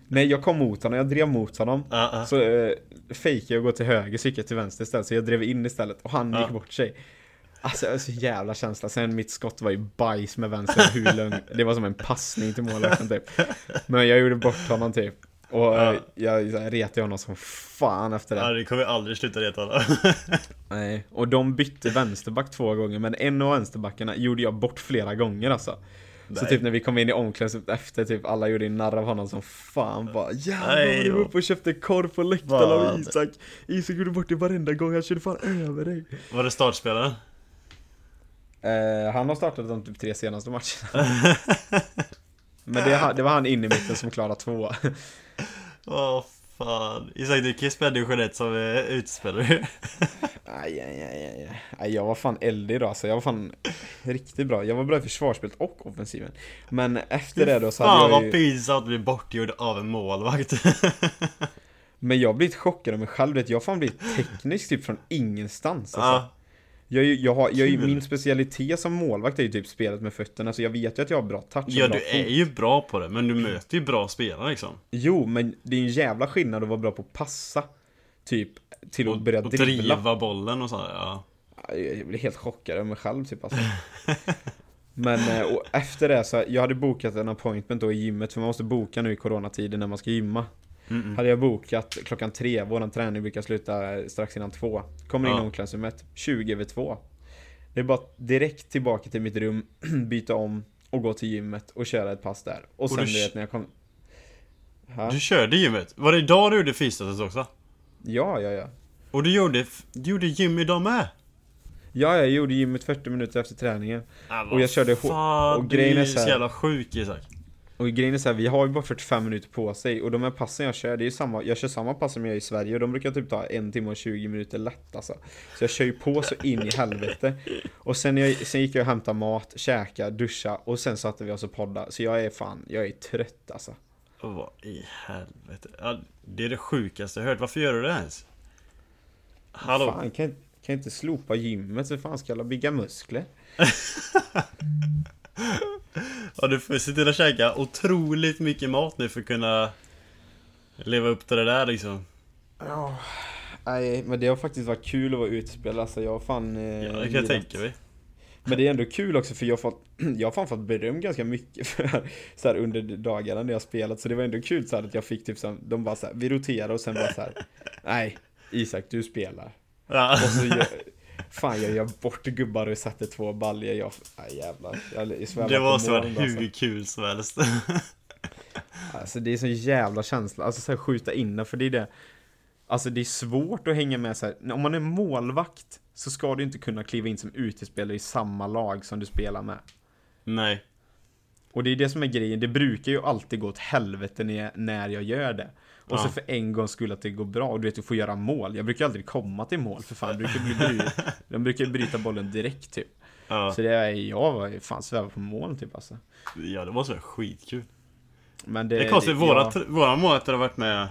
[SPEAKER 1] Nej jag kom mot honom, jag drev mot honom
[SPEAKER 2] Ja, ja.
[SPEAKER 1] Så eh, fejkade jag att gå till höger så gick jag till vänster istället Så jag drev in istället och han
[SPEAKER 2] Ja.
[SPEAKER 1] gick bort sig Alltså jag var så jävla känsla. Sen mitt skott var ju bajs med vänster hur lång Det var som en passning till målvakten typ. Men jag gjorde bort honom typ. Och
[SPEAKER 2] Ja.
[SPEAKER 1] jag, jag retade honom som fan efter det.
[SPEAKER 2] Ja, det kommer aldrig sluta reta honom.
[SPEAKER 1] Nej, och de bytte vänsterback två gånger men en av vänsterbackarna gjorde jag bort flera gånger alltså. Så
[SPEAKER 2] Nej.
[SPEAKER 1] typ när vi kom in i omklädningsrummet efter typ alla gjorde en narr av honom som fan. Bara Jävlar du var uppe och köpte korv på läktaren av? Isak. Isak gjorde bort det varenda gång, han körde fan över dig.
[SPEAKER 2] Var det startspelaren?
[SPEAKER 1] Eh, Han har startat de typ tre senaste matcherna Men det, det var han inne i mitten som klarade två
[SPEAKER 2] Åh fan. Isak, du kan ju spela division 1 som eh, utespelare.
[SPEAKER 1] Aj, aj, aj, aj, aj. jag var fan eldig idag så jag var fan riktigt bra. Jag var bra i försvarsspelet och offensiven. Men efter det då så
[SPEAKER 2] Fan
[SPEAKER 1] hade jag
[SPEAKER 2] vad
[SPEAKER 1] ju...
[SPEAKER 2] pinsamt att bli bortgjord av en målvakt.
[SPEAKER 1] Men jag har blivit chockad av mig själv, vet, jag har fan blivit teknisk typ från ingenstans alltså.
[SPEAKER 2] ja.
[SPEAKER 1] Jag, jag har, jag min specialitet som målvakt är ju typ spelet med fötterna, så jag vet ju att jag har bra touch
[SPEAKER 2] ja,
[SPEAKER 1] bra
[SPEAKER 2] du är
[SPEAKER 1] fot.
[SPEAKER 2] ju bra på det, men du möter ju bra spelare liksom.
[SPEAKER 1] Jo, men det är en jävla skillnad att vara bra på att passa, typ, till att
[SPEAKER 2] Och,
[SPEAKER 1] börja
[SPEAKER 2] och
[SPEAKER 1] dribbla.
[SPEAKER 2] driva bollen och så, ja.
[SPEAKER 1] Jag blir helt chockad av mig själv typ alltså. Men eh, och efter det så, jag hade bokat en appointment då i gymmet, för man måste boka nu i coronatiden när man ska gymma.
[SPEAKER 2] Mm-mm.
[SPEAKER 1] Hade jag bokat klockan tre, våran träning brukar sluta strax innan två. Kommer in i
[SPEAKER 2] Ja.
[SPEAKER 1] omklädningsrummet, 20 över två. Det är bara direkt tillbaka till mitt rum, byta om och gå till gymmet och köra ett pass där. Och sen
[SPEAKER 2] du
[SPEAKER 1] du vet när jag kom... Ha?
[SPEAKER 2] Du körde gymmet. Var det idag du gjorde fystestet också?
[SPEAKER 1] Ja, ja, ja.
[SPEAKER 2] Och du gjorde, du gjorde gym idag med?
[SPEAKER 1] Ja, jag gjorde gymmet 40 minuter efter träningen.
[SPEAKER 2] Ja,
[SPEAKER 1] Och jag körde hå-
[SPEAKER 2] Fan,
[SPEAKER 1] och
[SPEAKER 2] du
[SPEAKER 1] grejen är
[SPEAKER 2] är
[SPEAKER 1] så
[SPEAKER 2] så
[SPEAKER 1] här-
[SPEAKER 2] jävla sjuk Isak.
[SPEAKER 1] Och grejen är så här, vi har ju bara 45 minuter på sig och de här passen jag kör, det är ju samma, jag kör samma pass som jag gör i Sverige och de brukar typ ta en timme och 20 minuter lätt alltså. Så jag kör ju på så in i helvete. Och sen, jag, sen gick jag och hämtade mat, käka, duscha och sen satte vi oss och podda. Så jag är fan, jag är trött alltså.
[SPEAKER 2] Vad i helvete. Ja, det är det sjukaste jag hört. Varför gör du det ens? Hallå?
[SPEAKER 1] Fan, kan, kan jag inte slopa gymmet så fan ska jag bygga muskler?
[SPEAKER 2] Ja, du får se till att käka otroligt mycket mat nu för att kunna leva upp till det där liksom.
[SPEAKER 1] Ja. Nej, men det har faktiskt varit kul att vara utespelare alltså. Jag har fan... Eh,
[SPEAKER 2] Ja, det kan jag tänka mig.
[SPEAKER 1] Men det är ändå kul också för jag har fått, jag har fan fått beröm ganska mycket för så här under dagarna när jag spelat så det var ändå kul så här att jag fick typ så här, de bara så här, vi roterar och sen bara så här, nej Isak du spelar.
[SPEAKER 2] Ja.
[SPEAKER 1] Och så fan jag gör bort gubbar och sätter två baljor, jag, nej jävlar. Jag, jag
[SPEAKER 2] Det varit
[SPEAKER 1] moln, alltså.
[SPEAKER 2] hur kul som helst.
[SPEAKER 1] Alltså det är så jävla känsla, alltså så här, skjuta in det, för det är det Alltså det är svårt att hänga med så här. om man är målvakt så ska du inte kunna kliva in som utespelare i samma lag som du spelar med.
[SPEAKER 2] Nej.
[SPEAKER 1] Och det är det som är grejen, det brukar ju alltid gå åt helvete när jag gör det. Och så
[SPEAKER 2] Ja.
[SPEAKER 1] för en gång skulle att det går bra, och du vet du får göra mål. Jag brukar aldrig komma till mål för fan, jag brukar bli bry, de brukar bryta bollen direkt typ.
[SPEAKER 2] Ja.
[SPEAKER 1] Så det är, jag var fan sväva på mål typ alltså.
[SPEAKER 2] ja, det måste vara skitkul.
[SPEAKER 1] Men det,
[SPEAKER 2] Det är konstigt,
[SPEAKER 1] det-
[SPEAKER 2] våra,
[SPEAKER 1] ja,
[SPEAKER 2] våra målvakter har varit med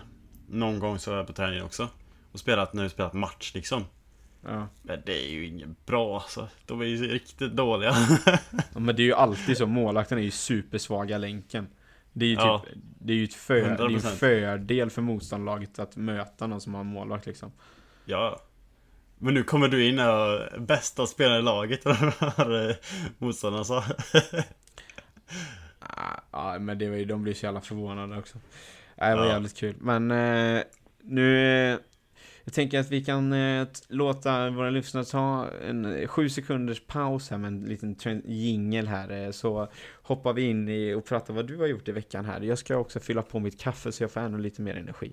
[SPEAKER 2] någon gång så här på träningen också. Och spelat, vi spelat match liksom.
[SPEAKER 1] ja.
[SPEAKER 2] Men det är ju inget bra alltså. De är ju riktigt dåliga.
[SPEAKER 1] Ja, Men det är ju alltid så, målvakten är ju supersvaga länken. Det är ju typ,
[SPEAKER 2] Ja.
[SPEAKER 1] det är ju ett för, det är en
[SPEAKER 2] 100%.
[SPEAKER 1] fördel för motståndarlaget att möta någon som har målvakt liksom.
[SPEAKER 2] ja. Men nu kommer du in och bästa spelaren i laget, vad motståndaren sa.
[SPEAKER 1] Ah, Ja, men det var ju, de blir så jävla förvånade också. Det var
[SPEAKER 2] Ja.
[SPEAKER 1] jävligt kul. Men eh, nu... Jag tänker att vi kan eh, låta våra lyssnare ta en eh, sju sekunders paus här med en liten jingel här. Eh, så hoppar vi in i och pratar vad du har gjort i veckan här. Jag ska också fylla på mitt kaffe så jag får ännu lite mer energi.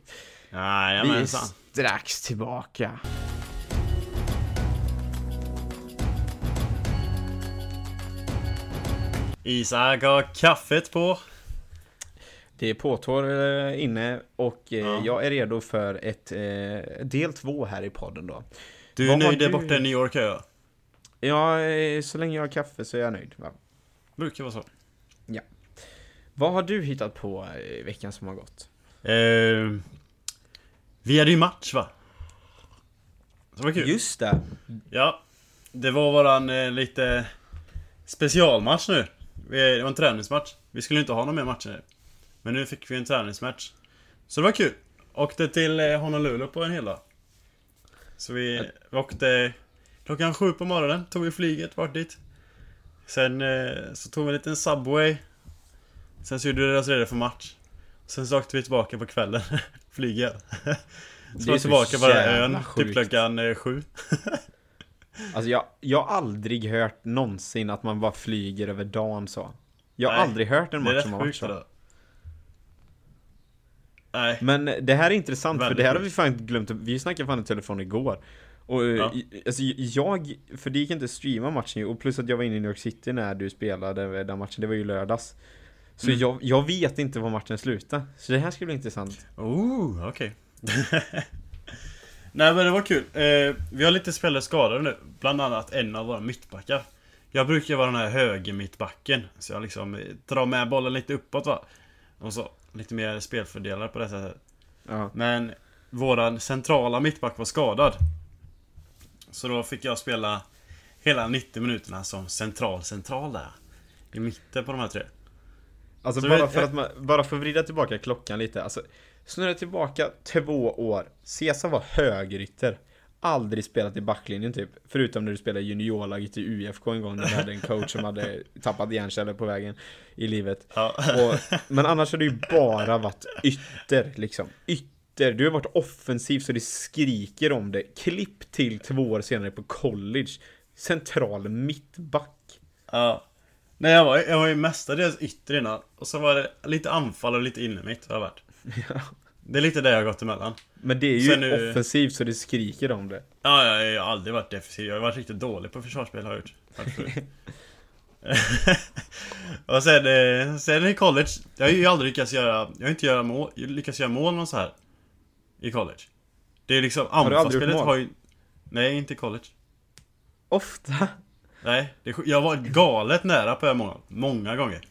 [SPEAKER 1] Ah, vi är strax tillbaka.
[SPEAKER 2] Isak har kaffet på.
[SPEAKER 1] Det är påtår eh, inne och eh,
[SPEAKER 2] Ja.
[SPEAKER 1] jag är redo för ett eh, del två här i podden då.
[SPEAKER 2] Du är
[SPEAKER 1] Vad
[SPEAKER 2] nöjd där
[SPEAKER 1] du-
[SPEAKER 2] borta i New York är jag.
[SPEAKER 1] Ja, så länge jag har kaffe så är jag nöjd. Va?
[SPEAKER 2] Brukar vara så.
[SPEAKER 1] Vad har du hittat på i veckan som har gått?
[SPEAKER 2] Eh, vi hade ju match va? Det var kul.
[SPEAKER 1] Just det!
[SPEAKER 2] Ja. Det var våran eh, lite specialmatch nu. Det var en träningsmatch. Vi skulle inte ha någon mer matcher nu. Men nu fick vi en träningsmatch. Så det var kul. Åkte till eh, Honolulu på en hel dag. Så vi, vi åkte klockan sju på morgonen, tog vi flyget vart dit. Sen eh, så tog vi en liten Subway. Sen så gjorde vi oss redo för match. Sen så åkte vi tillbaka på kvällen. Flyger. Så
[SPEAKER 1] Det
[SPEAKER 2] var tillbaka på den ön, typ klockan eh, sju.
[SPEAKER 1] Alltså jag, jag har aldrig hört någonsin att man bara flyger över dagen så. Jag har
[SPEAKER 2] Nej,
[SPEAKER 1] aldrig hört en match som har varit så.
[SPEAKER 2] det Nej.
[SPEAKER 1] Men det här är intressant för
[SPEAKER 2] Väldigt
[SPEAKER 1] det här har vi fan glömt. Vi snackade fan i telefon igår. Och eh,
[SPEAKER 2] Ja.
[SPEAKER 1] alltså jag, för det gick inte att streama matchen och plus att jag var inne i New York City när du spelade den matchen, det var ju lördags. Så
[SPEAKER 2] Mm.
[SPEAKER 1] jag, jag vet inte vad matchen slutade. Så det här ska bli intressant.
[SPEAKER 2] Oh, okej. Nej men det var kul. Eh, vi har lite spelare skadade nu. Bland annat en av våra mittbackar. Jag brukar vara den här höger mittbacken. Så jag liksom eh, drar med bollen lite uppåt va. Och så lite mer spelfördelare på det sättet.
[SPEAKER 1] Ja.
[SPEAKER 2] Men våran centrala mittback var skadad. Så då fick jag spela hela 90 minuterna som central central där. I mitten på de här tre.
[SPEAKER 1] Alltså
[SPEAKER 2] Så
[SPEAKER 1] bara
[SPEAKER 2] vet
[SPEAKER 1] för att man, bara för att vrida tillbaka klockan lite, alltså Snurra tillbaka två år, Cesar var högerytter Aldrig spelat i backlinjen typ, förutom när du spelade juniorlaget i UFK en gång när du hade en coach som hade tappat hjärnceller på vägen i livet
[SPEAKER 2] Ja.
[SPEAKER 1] och, Men annars har du ju bara varit ytter liksom, ytter Du har varit offensiv så det skriker om det, klipp till två år senare på college Central mittback
[SPEAKER 2] Ja. Nej jag var, jag var ju mestadels yttre innan. Och så var det lite anfall och lite inne mitt har jag varit.
[SPEAKER 1] Ja.
[SPEAKER 2] Det är lite det jag har gått emellan.
[SPEAKER 1] Men det är ju
[SPEAKER 2] nu-
[SPEAKER 1] offensivt så det skriker om det
[SPEAKER 2] Ja, jag har aldrig varit defensiv. Jag har varit riktigt dålig på försvarsspel har jag gjort. Och sen, eh, sen i college. Jag har ju aldrig lyckats göra, jag har inte göra mål, lyckats göra mål någon så här I college. Det är liksom, anfallsspelet
[SPEAKER 1] mål?
[SPEAKER 2] har ju... Nej, inte i college.
[SPEAKER 1] Ofta
[SPEAKER 2] Nej, det, jag var galet nära på göra mål. Många gånger.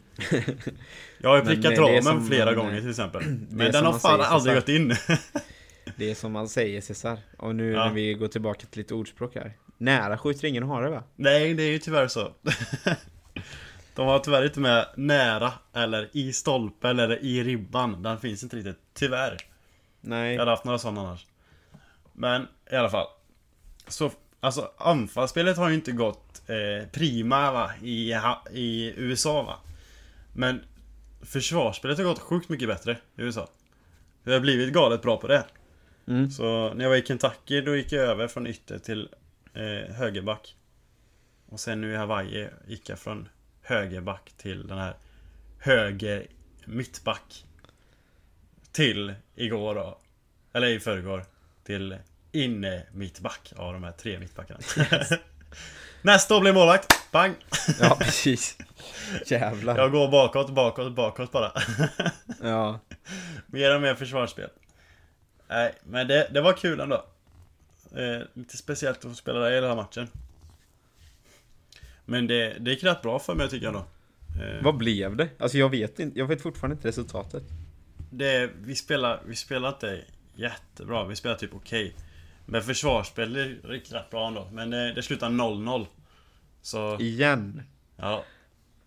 [SPEAKER 2] Jag har ju prickat
[SPEAKER 1] eh,
[SPEAKER 2] ramen flera
[SPEAKER 1] man,
[SPEAKER 2] gånger
[SPEAKER 1] eh,
[SPEAKER 2] till exempel.
[SPEAKER 1] är
[SPEAKER 2] Men den har fan
[SPEAKER 1] säger,
[SPEAKER 2] aldrig gått in.
[SPEAKER 1] Det är som man säger Cesar Och nu
[SPEAKER 2] Ja.
[SPEAKER 1] när vi går tillbaka till lite ordspråk här Nära skjuter ingen hare va?
[SPEAKER 2] Nej, det är ju tyvärr så. De har tyvärr inte med nära, eller i stolpen, eller i ribban. Den finns inte riktigt, tyvärr.
[SPEAKER 1] Nej
[SPEAKER 2] Jag hade haft några sådana annars. Men i alla fall. Så, alltså anfallsspelet har ju inte gått eh, prima va, i, i USA va. Men försvarsspelet har gått sjukt mycket bättre i USA. Jag har blivit galet bra på det.
[SPEAKER 1] mm.
[SPEAKER 2] Så när jag var i Kentucky då gick jag över från ytter till eh, högerback. Och sen nu i Hawaii gick jag från högerback till den här höger mittback. Till igår då. Eller i förrgår. Till inne mittback av de här tre mittbackarna. Nästa år blir målvakt. Bang!
[SPEAKER 1] Ja precis Jävlar
[SPEAKER 2] Jag går bakåt, bakåt, bakåt bara.
[SPEAKER 1] Ja
[SPEAKER 2] Mer och mer försvarsspel. Nej, men det, det var kul ändå. Eh, lite speciellt att få spela där i hela matchen. Men det, det gick rätt bra för mig tycker jag då. Eh,
[SPEAKER 1] Vad blev det? Alltså jag vet inte, jag vet fortfarande inte resultatet
[SPEAKER 2] det, vi spelar, vi spelar inte jättebra, vi spelar typ okej. Men försvarsspel är riktigt bra ändå. Men det, det slutar 0-0. Så,
[SPEAKER 1] Igen
[SPEAKER 2] ja.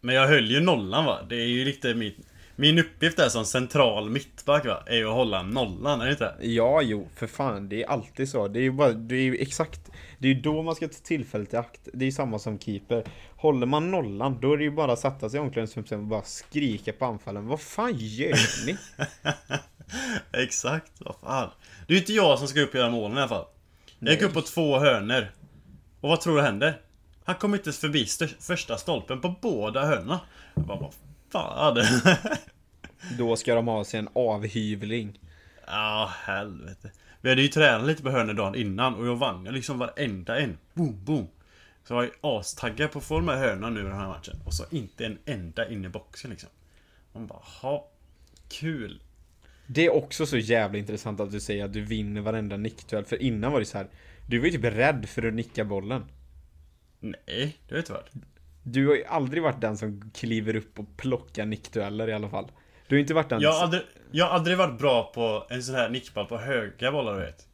[SPEAKER 2] Men jag höll ju nollan va. Det är ju lite min, min uppgift där som central mittback va. Är ju att hålla nollan, är det inte?
[SPEAKER 1] Ja, jo, för fan, det är alltid så. Det är ju bara, det är ju exakt, det är ju då man ska ta tillfället i akt. Det är ju samma som keeper. Håller man nollan, då är det ju bara att sätta sig i omklädningsrummet och bara skrika på anfallen. Vad fan gör ni?
[SPEAKER 2] Exakt, vad fan. Det är ju inte jag som ska upp och göra målen i alla fall. Jag gick upp på två hörner. Och vad tror du hände? Han kom inte ens förbi st- första stolpen på båda hörnorna. Jag bara, vad fan?
[SPEAKER 1] Då ska de ha sig en avhyvling.
[SPEAKER 2] Ja, helvete. Vi hade ju tränat lite på hörnor dagen innan och jag vann jag liksom varenda en. Boom, boom. Så jag var ju astaggad på att få de här hörnorna nu i den här matchen. Och så inte en enda in i boxen liksom. Man bara, ha kul.
[SPEAKER 1] Det är också så jävla intressant att du säger att du vinner varenda nickduell. För innan var det så här. Du var ju typ rädd för att nicka bollen.
[SPEAKER 2] Nej, det har jag inte varit.
[SPEAKER 1] Du har ju aldrig varit den som kliver upp och plockar nickdueller i alla fall. Du har inte varit den
[SPEAKER 2] Jag har aldrig, jag har aldrig varit bra på en sån här nickball på höga bollar du vet.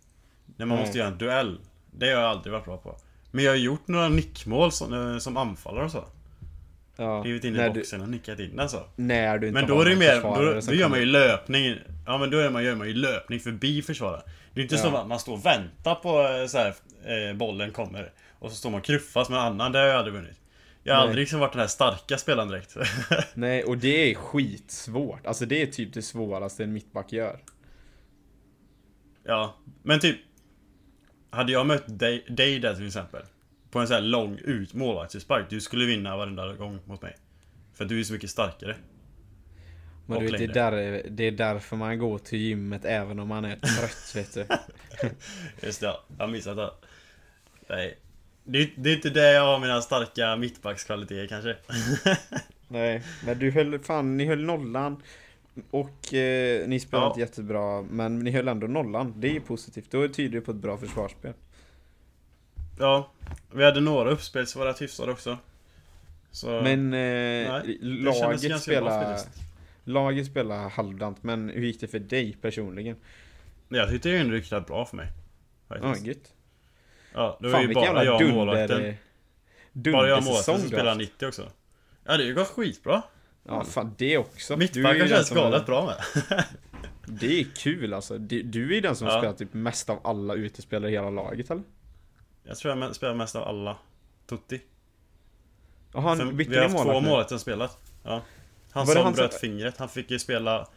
[SPEAKER 2] När man
[SPEAKER 1] Nej.
[SPEAKER 2] måste göra en duell. Det har jag aldrig varit bra på. Men jag har gjort några nickmål som, eh, som anfallare och så.
[SPEAKER 1] ja,
[SPEAKER 2] in i
[SPEAKER 1] du,
[SPEAKER 2] boxen och nickat in den så.
[SPEAKER 1] när du inte
[SPEAKER 2] Men då är det mer, då, då gör man ju löpning Ja men då gör man, gör man ju löpning förbi försvararen Det är inte så
[SPEAKER 1] Ja.
[SPEAKER 2] att man står och väntar på eh, så här, eh, bollen kommer Och så står man och kruffas med en annan, det har jag aldrig vunnit Jag har
[SPEAKER 1] Nej.
[SPEAKER 2] aldrig liksom varit den här starka spelaren direkt
[SPEAKER 1] Nej, och det är skitsvårt. Alltså det är typ det svåraste en mittback gör.
[SPEAKER 2] Ja, men typ Hade jag mött dig, dig där till exempel På en sån här lång ut målvaktsspark Du skulle vinna varenda gång mot mig För du är så mycket starkare
[SPEAKER 1] Men du vet, det är, där, det är därför man går till gymmet även om man är trött, vet du.
[SPEAKER 2] Just det, ja. jag har missat det Nej det är, det är inte det jag har mina starka mittbackskvaliteter kanske
[SPEAKER 1] Nej, men du höll, fan, ni höll nollan. Och eh, ni spelade
[SPEAKER 2] Ja.
[SPEAKER 1] inte jättebra, men ni höll ändå nollan. Det är ju positivt. Då tyder det på ett bra försvarsspel.
[SPEAKER 2] Ja, vi hade några uppspel som var rätt hyfsade också. Så,
[SPEAKER 1] Men eh,
[SPEAKER 2] kändes
[SPEAKER 1] laget
[SPEAKER 2] faktiskt.
[SPEAKER 1] Laget spelar halvdant, men hur gick det för dig personligen?
[SPEAKER 2] jag tyckte det ändå gick rätt bra för mig.
[SPEAKER 1] Ja,
[SPEAKER 2] Faktiskt.
[SPEAKER 1] gött.
[SPEAKER 2] Ja, det var
[SPEAKER 1] Fan
[SPEAKER 2] ju bara jag och
[SPEAKER 1] dunder...
[SPEAKER 2] målvakten. Bara jag och målvakten som
[SPEAKER 1] haft.
[SPEAKER 2] 90 också. Ja, det gått skitbra.
[SPEAKER 1] Ja, fan det också.
[SPEAKER 2] Mittbacken känns
[SPEAKER 1] som-
[SPEAKER 2] galet bra med.
[SPEAKER 1] Det är kul alltså. Du, är ju den som
[SPEAKER 2] Ja.
[SPEAKER 1] spelar typ mest av alla utespelare i hela laget eller?
[SPEAKER 2] Jag tror jag spelar mest av alla. Tutti. För
[SPEAKER 1] bytte
[SPEAKER 2] vi har haft två målvakter som spelat. Ja. Han som
[SPEAKER 1] han som-
[SPEAKER 2] bröt fingret, han fick ju spela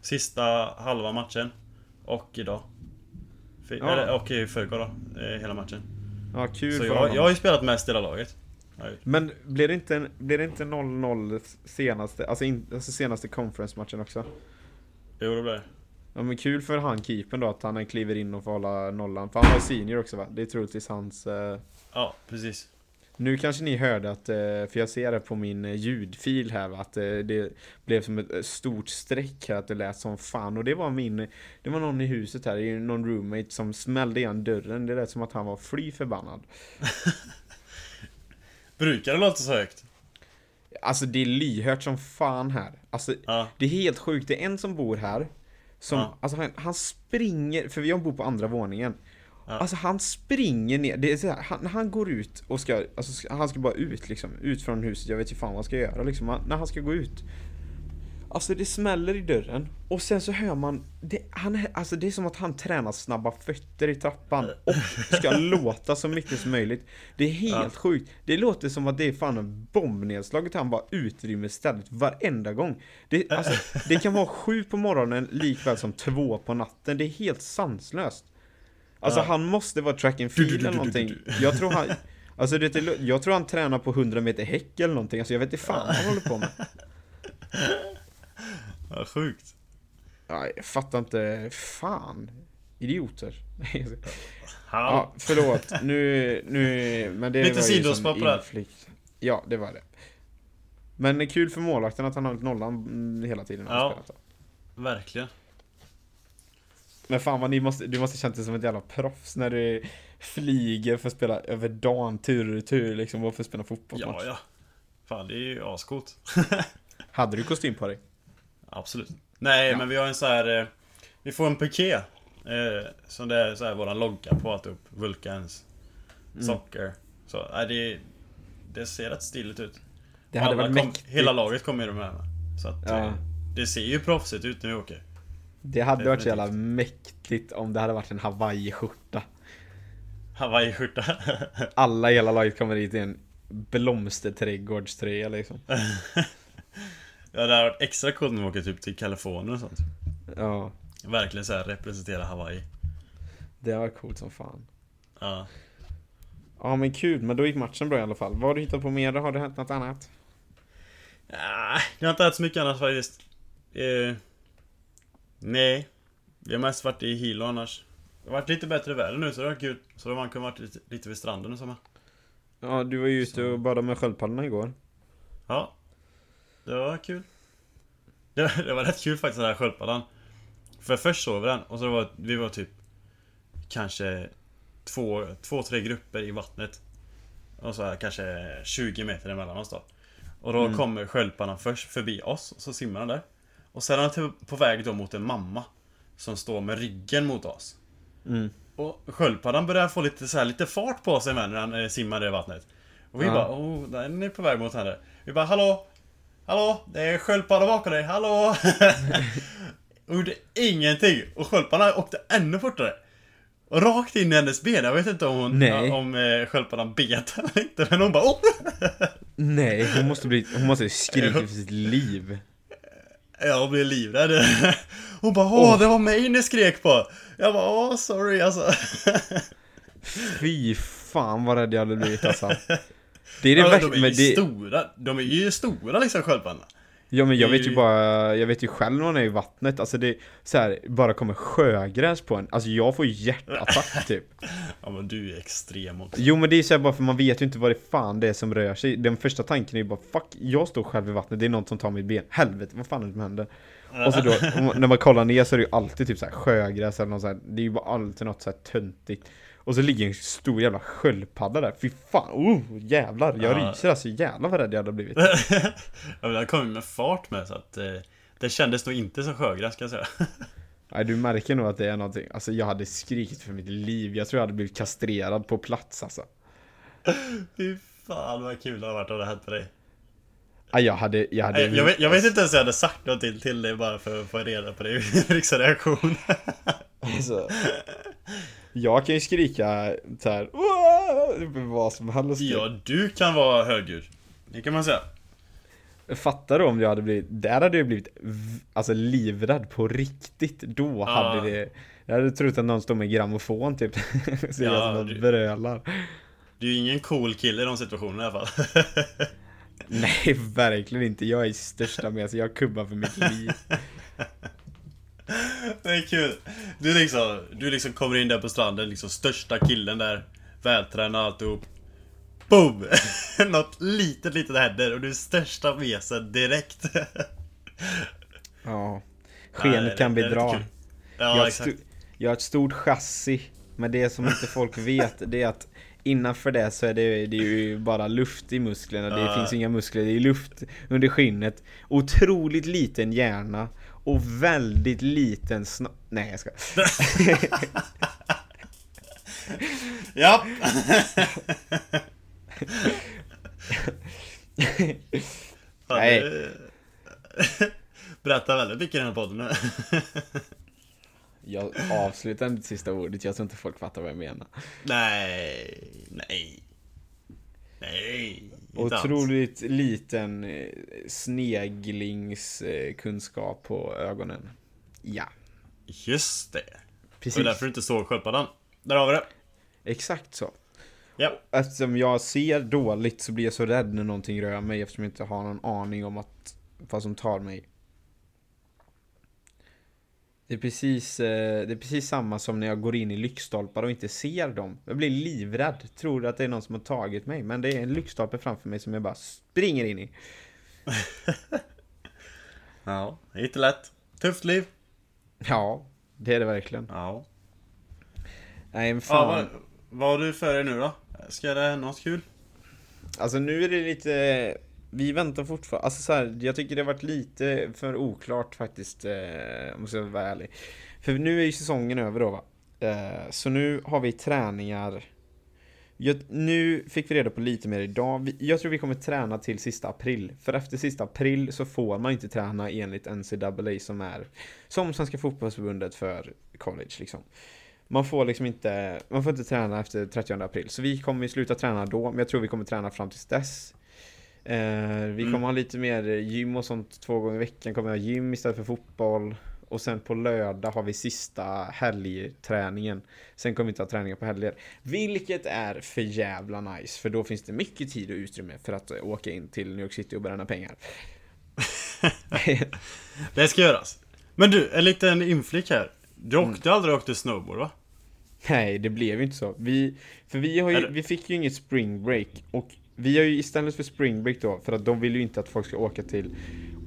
[SPEAKER 2] sista halva matchen. Och idag.
[SPEAKER 1] Ja.
[SPEAKER 2] Eller, och i förrgår då. eh, Hela matchen.
[SPEAKER 1] Ja, kul
[SPEAKER 2] Så
[SPEAKER 1] för
[SPEAKER 2] jag,
[SPEAKER 1] honom.
[SPEAKER 2] jag har ju spelat mest hela laget.
[SPEAKER 1] Men blir det inte, blir det inte 0-0 senaste, alltså, in, alltså senaste conference-matchen också?
[SPEAKER 2] Jo, det blir det.
[SPEAKER 1] Ja men kul för han keepern då att han kliver in och får hålla nollan. För han var senior också va? Det är troligtvis hans... Eh...
[SPEAKER 2] Ja, precis.
[SPEAKER 1] Nu kanske ni hörde att, eh, för jag ser det på min eh, ljudfil här att eh, det blev som ett stort streck här att det lät som fan. Och det var min, det var någon i huset här, det är någon roommate som smällde igen dörren. Det lät som att han var fly förbannad.
[SPEAKER 2] Brukar det låta så högt?
[SPEAKER 1] Alltså det är lyhört som fan här. Alltså
[SPEAKER 2] Ja.
[SPEAKER 1] det är helt sjukt, det är en som bor här. Som,
[SPEAKER 2] Ja.
[SPEAKER 1] alltså han, han springer, för jag bor på andra våningen.
[SPEAKER 2] Ja.
[SPEAKER 1] Alltså han springer ner, det är så här, han, när han går ut och ska, alltså han ska bara ut liksom, ut från huset, jag vet ju fan vad han ska göra liksom, han, när han ska gå ut. Alltså det smäller i dörren, och sen så hör man, det, han, är- alltså det är som att han tränar snabba fötter i trappan och ska låta så mycket som möjligt. Det är helt
[SPEAKER 2] Ja.
[SPEAKER 1] sjukt. Det låter som att det är fan en bombnedslag att han bara utrymmer stället varenda gång. Det, alltså, det kan vara sju på morgonen likväl som två på natten. Det är helt sanslöst. Alltså
[SPEAKER 2] Ja.
[SPEAKER 1] han måste vara track and field
[SPEAKER 2] du, du,
[SPEAKER 1] eller
[SPEAKER 2] du,
[SPEAKER 1] någonting.
[SPEAKER 2] du, du.
[SPEAKER 1] Jag tror han... Alltså det, det, jag tror han tränar på 100 meter häck eller någonting. Alltså jag vet inte fan vad han håller på med.
[SPEAKER 2] Ja, sjukt.
[SPEAKER 1] Ja, jag fattar inte. Fan. Idioter. Ja, förlåt. Nu, nu, men det
[SPEAKER 2] Lite
[SPEAKER 1] var ju som inflikt. Ja, det var det. Men det är kul för målvakten att han har hållit nollan mm, hela tiden.
[SPEAKER 2] Ja. Verkligen.
[SPEAKER 1] Men fan vad ni måste, du måste känt dig som ett jävla proffs när du flyger för att spela över dagen, tur och retur liksom, och för att spela fotbollsmatch.
[SPEAKER 2] Ja, ja. Fan, det är ju ascoolt.
[SPEAKER 1] Hade du kostym på dig?
[SPEAKER 2] Absolut. Nej,
[SPEAKER 1] Ja.
[SPEAKER 2] men vi har en så här. Eh, vi får en piké. Eh, som det är så här våran logga på att upp. Vulcans.
[SPEAKER 1] Mm.
[SPEAKER 2] Socker. Så, nej, det, det ser rätt stiligt ut.
[SPEAKER 1] Det hade
[SPEAKER 2] Alla
[SPEAKER 1] varit
[SPEAKER 2] kom,
[SPEAKER 1] mäktigt.
[SPEAKER 2] Hela laget kommer ju de här med. Så att
[SPEAKER 1] Ja.
[SPEAKER 2] eh, det ser ju proffsigt ut när vi åker.
[SPEAKER 1] Det hade varit så jävla
[SPEAKER 2] Definitivt.
[SPEAKER 1] mäktigt om det hade varit en Hawaii-skjorta.
[SPEAKER 2] Hawaii-skjorta.
[SPEAKER 1] Alla i hela laget kommer dit i en blomsterträdgårdströja liksom.
[SPEAKER 2] ja, det hade varit extra coolt när vi åker typ till Kalifornien och sånt.
[SPEAKER 1] Ja,
[SPEAKER 2] Verkligen så här representera Hawaii.
[SPEAKER 1] det var coolt som fan.
[SPEAKER 2] Ja.
[SPEAKER 1] Ja men kul, men då gick matchen bra i alla fall. Vad har du hittat på mer? Har det hänt något annat?
[SPEAKER 2] Ah, det har inte hänt så mycket annars faktiskt. Eh, nej. Vi har mest varit i Hilo annars. Det har varit lite bättre väder nu så det var kul. Så då har man kunnat varit lite, vid stranden och med.
[SPEAKER 1] Ja, du var ju ute och badade med sköldpaddorna igår.
[SPEAKER 2] Ja. Det var kul. Det, det var rätt kul faktiskt den här sköldpaddan. För först sov vi den och så var vi var typ Kanske två, två, tre grupper i vattnet. Och så här, kanske 20 meter emellan oss då. Och då
[SPEAKER 1] Mm.
[SPEAKER 2] kommer sköldpaddan först förbi oss och så simmar den där. Och sen är till- på väg då mot en mamma. Som står med ryggen mot oss.
[SPEAKER 1] Mm.
[SPEAKER 2] Och sköldpaddan börjar få lite, så här, lite fart på sig med när han eh, simmar i vattnet. Och vi
[SPEAKER 1] Ja.
[SPEAKER 2] bara, oh, den är på väg mot henne. Vi bara, hallå? Hallå? Det är sköldpadda bakom dig, hallå? och gjorde ingenting. Och sköldpaddan åkte ännu fortare. Och rakt in i hennes ben. Jag vet inte om hon,
[SPEAKER 1] Nej.
[SPEAKER 2] om eh, sköldpaddan bet eller inte. Men hon bara, oh!
[SPEAKER 1] Nej, hon måste bli, hon måste skrika för sitt liv.
[SPEAKER 2] Jag blev livrädd. Hon bara, åh, det var mig ni skrek på. Jag bara, åh, sorry alltså.
[SPEAKER 1] Fy fan vad rädd jag hade blivit alltså. Det är det
[SPEAKER 2] Ja, de är ju
[SPEAKER 1] men det,
[SPEAKER 2] stora. De är ju stora liksom sköldpaddorna.
[SPEAKER 1] Ja men jag
[SPEAKER 2] är
[SPEAKER 1] vet ju bara, jag vet ju själv när man är i vattnet, alltså det så här, bara kommer sjögräs på en, alltså jag får hjärtattack typ.
[SPEAKER 2] Ja men du är extrem också.
[SPEAKER 1] Jo men det är så bara för man vet ju inte vad det fan det är som rör sig. Den första tanken är ju bara fuck, jag står själv i vattnet, det är någon som tar mitt ben. Helvete, vad fan är det som händer? Och så då, när man kollar ner så är det ju alltid typ så här sjögräs eller något så här, Det är ju bara alltid något så här töntigt Och så ligger en stor jävla sköldpadda där, fy fan, oh jävlar, jag
[SPEAKER 2] Ja.
[SPEAKER 1] ryser alltså, jävlar vad rädd jag hade blivit.
[SPEAKER 2] Ja, men den kom med fart med så att eh, Det kändes nog inte som sjögräs kan jag säga.
[SPEAKER 1] Nej du märker nog att det är någonting, alltså jag hade skrikit för mitt liv, jag tror jag hade blivit kastrerad på plats alltså.
[SPEAKER 2] Fy fan vad kul det hade varit om det hänt med dig.
[SPEAKER 1] Ja, jag hade, jag hade
[SPEAKER 2] Jag, jag, vet, jag vet inte ens om jag hade sagt någonting till dig bara för att få reda på din reaktion.
[SPEAKER 1] alltså, Jag kan ju skrika såhär "Åh!" vad som helst
[SPEAKER 2] Ja, du kan vara högljudd. Det kan man säga.
[SPEAKER 1] Fattar du om jag hade blivit, där hade jag blivit alltså livrädd på riktigt Då
[SPEAKER 2] Ja.
[SPEAKER 1] hade det Jag hade trott att någon stod med grammofon typ Så jag
[SPEAKER 2] Ja,
[SPEAKER 1] som att
[SPEAKER 2] du-
[SPEAKER 1] brölar
[SPEAKER 2] Du är ju ingen cool kille i de situationerna i alla fall.
[SPEAKER 1] Nej verkligen inte, jag är största med så jag kubbar för mitt liv
[SPEAKER 2] Det är kul. Du liksom, du liksom kommer in där på stranden, liksom största killen där. Vältränad alltihop. Boom! Något litet, litet händer och du är största mesen direkt.
[SPEAKER 1] Ja Skenet
[SPEAKER 2] det-
[SPEAKER 1] kan
[SPEAKER 2] det
[SPEAKER 1] bedra jag,
[SPEAKER 2] Ja,
[SPEAKER 1] har ett
[SPEAKER 2] exakt.
[SPEAKER 1] jag har ett stort chassi Men det som inte folk vet det är att Innanför det så är det, det är ju bara luft i musklerna Det
[SPEAKER 2] Ja.
[SPEAKER 1] finns inga muskler, det är luft under skinnet Otroligt liten hjärna Och väldigt liten sna... Nej jag ska.
[SPEAKER 2] Ja! Fan,
[SPEAKER 1] Nej.
[SPEAKER 2] Berättar väldigt mycket i den här podden nu.
[SPEAKER 1] Jag avslutar inte sista ordet, jag tror inte folk fattar vad jag menar
[SPEAKER 2] nej, nej. Nej, inte alls.
[SPEAKER 1] Otroligt liten eh, sneglingskunskap på ögonen Ja,
[SPEAKER 2] Just det. Det
[SPEAKER 1] precis
[SPEAKER 2] var därför du inte såg sköldpaddan. Där har vi det.
[SPEAKER 1] Exakt så
[SPEAKER 2] Ja.
[SPEAKER 1] Eftersom jag ser dåligt så blir jag så rädd när någonting rör mig eftersom jag inte har någon aning om att vad som tar mig. Det är precis, eh, det är precis samma som när jag går in i lyktstolpar och inte ser dem. Jag blir livrädd, tror att det är någon som har tagit mig. Men det är en lyktstolpe framför mig som jag bara springer in i.
[SPEAKER 2] Ja, det är inte lätt. Tufft liv.
[SPEAKER 1] Ja, det är det verkligen.
[SPEAKER 2] Ja.
[SPEAKER 1] Nej men
[SPEAKER 2] ja
[SPEAKER 1] fan.
[SPEAKER 2] vad, vad har du för dig nu då? Ska det hända något kul?
[SPEAKER 1] Alltså nu är det lite vi väntar fortfarande, alltså så här, jag tycker det har varit lite för oklart faktiskt eh, Måste jag vara ärlig För nu är ju säsongen över då va eh, Så nu har vi träningar jag, Nu fick vi reda på lite mer idag vi, Jag tror vi kommer träna till sista april För efter sista april så får man inte träna enligt NCAA som är Som Svenska Fotbollsförbundet för college liksom man får liksom inte, man får inte träna efter 30 april. Så vi kommer sluta träna då, men jag tror vi kommer träna fram tills dess. Eh, vi kommer
[SPEAKER 2] Mm.
[SPEAKER 1] ha lite mer gym och sånt två gånger i veckan. Kommer ha gym istället för fotboll. Och sen på lördag har vi sista helgträningen. Sen kommer vi inte ha träningar på helger. Vilket är för jävla nice. För då finns det mycket tid och utrymme för att eh, åka in till New York City och bränna pengar.
[SPEAKER 2] Det ska göras. Men du, en liten inflick här. Du åkte aldrig och åkte snowboard va?
[SPEAKER 1] Nej, det blev ju inte så. Vi, för vi, har ju,
[SPEAKER 2] Eller-
[SPEAKER 1] vi fick ju inget spring break och vi har ju istället för spring break då, för att de vill ju inte att folk ska åka till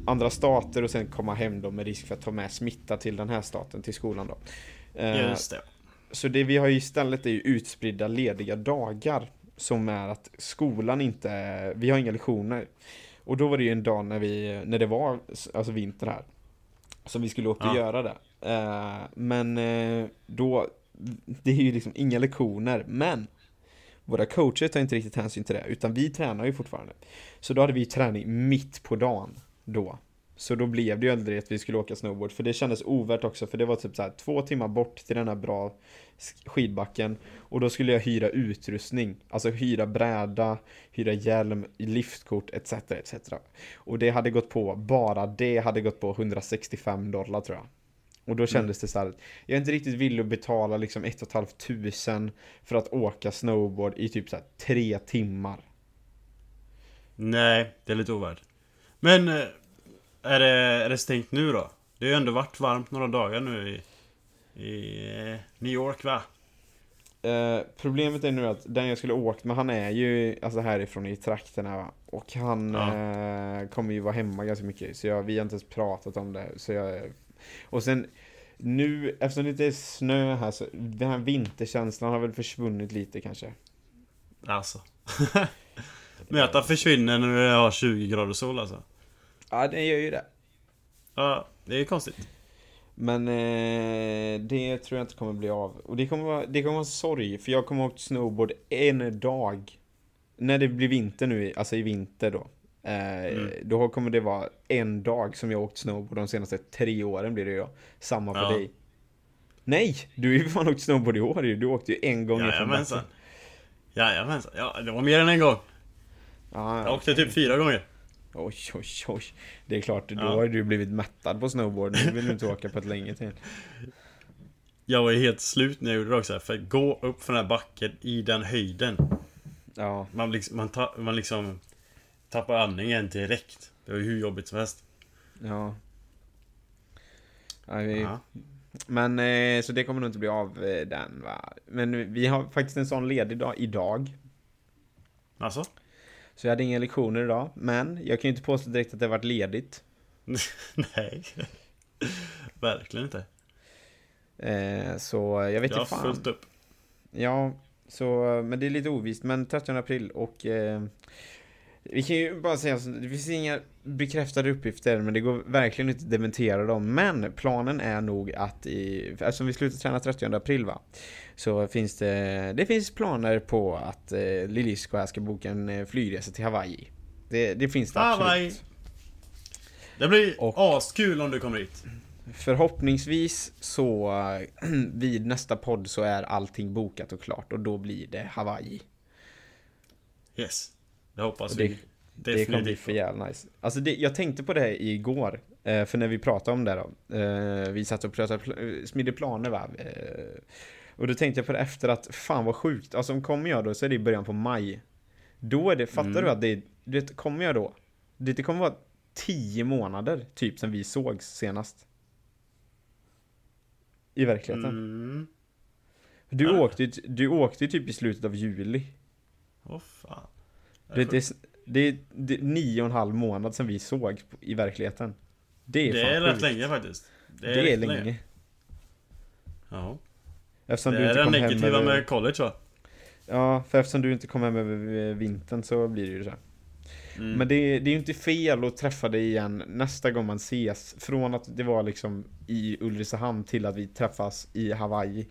[SPEAKER 1] andra stater och sen komma hem då med risk för att ta med smitta till den här staten, till skolan då. Eh,
[SPEAKER 2] Just det.
[SPEAKER 1] Så det vi har ju istället är ju utspridda lediga dagar som är att skolan inte, vi har inga lektioner. Och då var det ju en dag när vi, när det var alltså vinter här. Som vi skulle åka och
[SPEAKER 2] Ja.
[SPEAKER 1] göra det. Eh, men eh, då, det är ju liksom inga lektioner, men våra coacher tar inte riktigt hänsyn till det, utan vi tränar ju fortfarande. Så då hade vi träning mitt på dagen då. Så då blev det ju aldrig att vi skulle åka snowboard, för det kändes ovärt också, för det var typ så här två timmar bort till den här bra skidbacken och då skulle jag hyra utrustning, alltså hyra bräda, hyra hjälm, liftkort etc. etc. Och det hade gått på, bara det hade gått på 165 dollar tror jag. Och då kändes det så här, jag är inte riktigt villig att betala liksom ett och ett halvt tusen för att åka snowboard i typ så tre timmar.
[SPEAKER 2] Nej, det är lite ovärt. Men eh, är det, är det stängt nu då? Det har ju ändå varit varmt några dagar nu i, i eh, New York va?
[SPEAKER 1] Eh, problemet är nu att den jag skulle åkt med, han är ju alltså härifrån i trakterna va? och han
[SPEAKER 2] Ja.
[SPEAKER 1] eh, kommer ju vara hemma ganska mycket så jag, vi har inte ens pratat om det. Så jag, och sen nu, eftersom det inte är snö här så den här vinterkänslan har väl försvunnit lite kanske.
[SPEAKER 2] Alltså. Det försvinner när det har 20 grader sol alltså.
[SPEAKER 1] Ja, det gör ju det.
[SPEAKER 2] Ja, det är ju konstigt.
[SPEAKER 1] Men eh, det tror jag inte kommer bli av. Och det kommer vara, det kommer vara en sorg, för jag kommer åkt snowboard en dag. När det blir vinter nu, alltså i vinter då. Eh,
[SPEAKER 2] Mm.
[SPEAKER 1] Då kommer det vara en dag som jag åkt snowboard de senaste tre åren blir det ju. Samma för
[SPEAKER 2] Ja.
[SPEAKER 1] dig. Nej! Du har ju fan åkt snowboard i år ju. Du åkte ju en gång
[SPEAKER 2] Jajamensan. Jajamensan. Ja, det var mer än en gång.
[SPEAKER 1] Ja,
[SPEAKER 2] Jag
[SPEAKER 1] ja.
[SPEAKER 2] åkte typ fyra gånger.
[SPEAKER 1] Oj, oj, oj. Det är klart, då
[SPEAKER 2] Ja.
[SPEAKER 1] har du blivit mättad på snowboard. Nu vill du inte åka på ett länge till.
[SPEAKER 2] Jag var ju helt slut när jag gjorde det också. För att gå upp för den här backen i den höjden.
[SPEAKER 1] Ja,
[SPEAKER 2] Man, liksom, man, ta, man liksom tappar andningen direkt. Det var ju hur jobbigt som helst.
[SPEAKER 1] ja. ja vi. Men eh, så det kommer nog inte bli av eh, den va. Men vi har faktiskt en sån ledig dag idag.
[SPEAKER 2] Alltså?
[SPEAKER 1] Så jag hade inga lektioner idag. Men jag kan ju inte påstå direkt att det har varit ledigt.
[SPEAKER 2] Nej. Verkligen inte.
[SPEAKER 1] Eh, så jag vet
[SPEAKER 2] Jag har
[SPEAKER 1] inte fan.
[SPEAKER 2] fullt upp.
[SPEAKER 1] Ja, så, men det är lite ovist. Men 30 april och eh, vi kan ju bara säga så, det finns inga bekräftade uppgifter men det går verkligen inte att dementera dem. Men planen är nog att i, eftersom vi slutar träna 30 april va, så finns det, det finns planer på att eh, Lilisko här ska boka en eh, flygresa till Hawaii. Det, det finns det
[SPEAKER 2] Hawaii.
[SPEAKER 1] absolut.
[SPEAKER 2] Det blir
[SPEAKER 1] Och-
[SPEAKER 2] askul om du kommer hit.
[SPEAKER 1] Förhoppningsvis så vid nästa podd så är allting bokat och klart och då blir det Hawaii.
[SPEAKER 2] Yes. Det hoppas
[SPEAKER 1] det-
[SPEAKER 2] vi.
[SPEAKER 1] Det kommer bli för jävla nice. Alltså det, jag tänkte på det här igår, eh, för när vi pratade om det då. Eh, vi satt och pratade, eh, smidde planer va. Och då tänkte jag på det efter att, fan vad sjukt. Alltså om kommer jag då så är det i början på maj. Då är det, fattar
[SPEAKER 2] Mm.
[SPEAKER 1] du att det, du vet, kommer jag då? Det, det kommer vara tio månader typ sen vi sågs senast. I verkligheten.
[SPEAKER 2] Mm.
[SPEAKER 1] Du,
[SPEAKER 2] Ja.
[SPEAKER 1] åkte, du åkte ju typ i slutet av juli.
[SPEAKER 2] Åh fan.
[SPEAKER 1] Det, det, det, är- det är nio och en halv månad sen vi såg i verkligheten. Det är,
[SPEAKER 2] Det är rätt länge faktiskt.
[SPEAKER 1] Det är,
[SPEAKER 2] rätt
[SPEAKER 1] länge.
[SPEAKER 2] Ja.
[SPEAKER 1] Eftersom
[SPEAKER 2] Det
[SPEAKER 1] du
[SPEAKER 2] är det negativa
[SPEAKER 1] över,
[SPEAKER 2] med college va?
[SPEAKER 1] Ja, för eftersom du inte kom hem över vintern så blir det ju så.
[SPEAKER 2] Mm.
[SPEAKER 1] Men det, det är ju inte fel att träffa dig igen nästa gång man ses. Från att det var liksom i Ulricehamn till att vi träffas i Hawaii.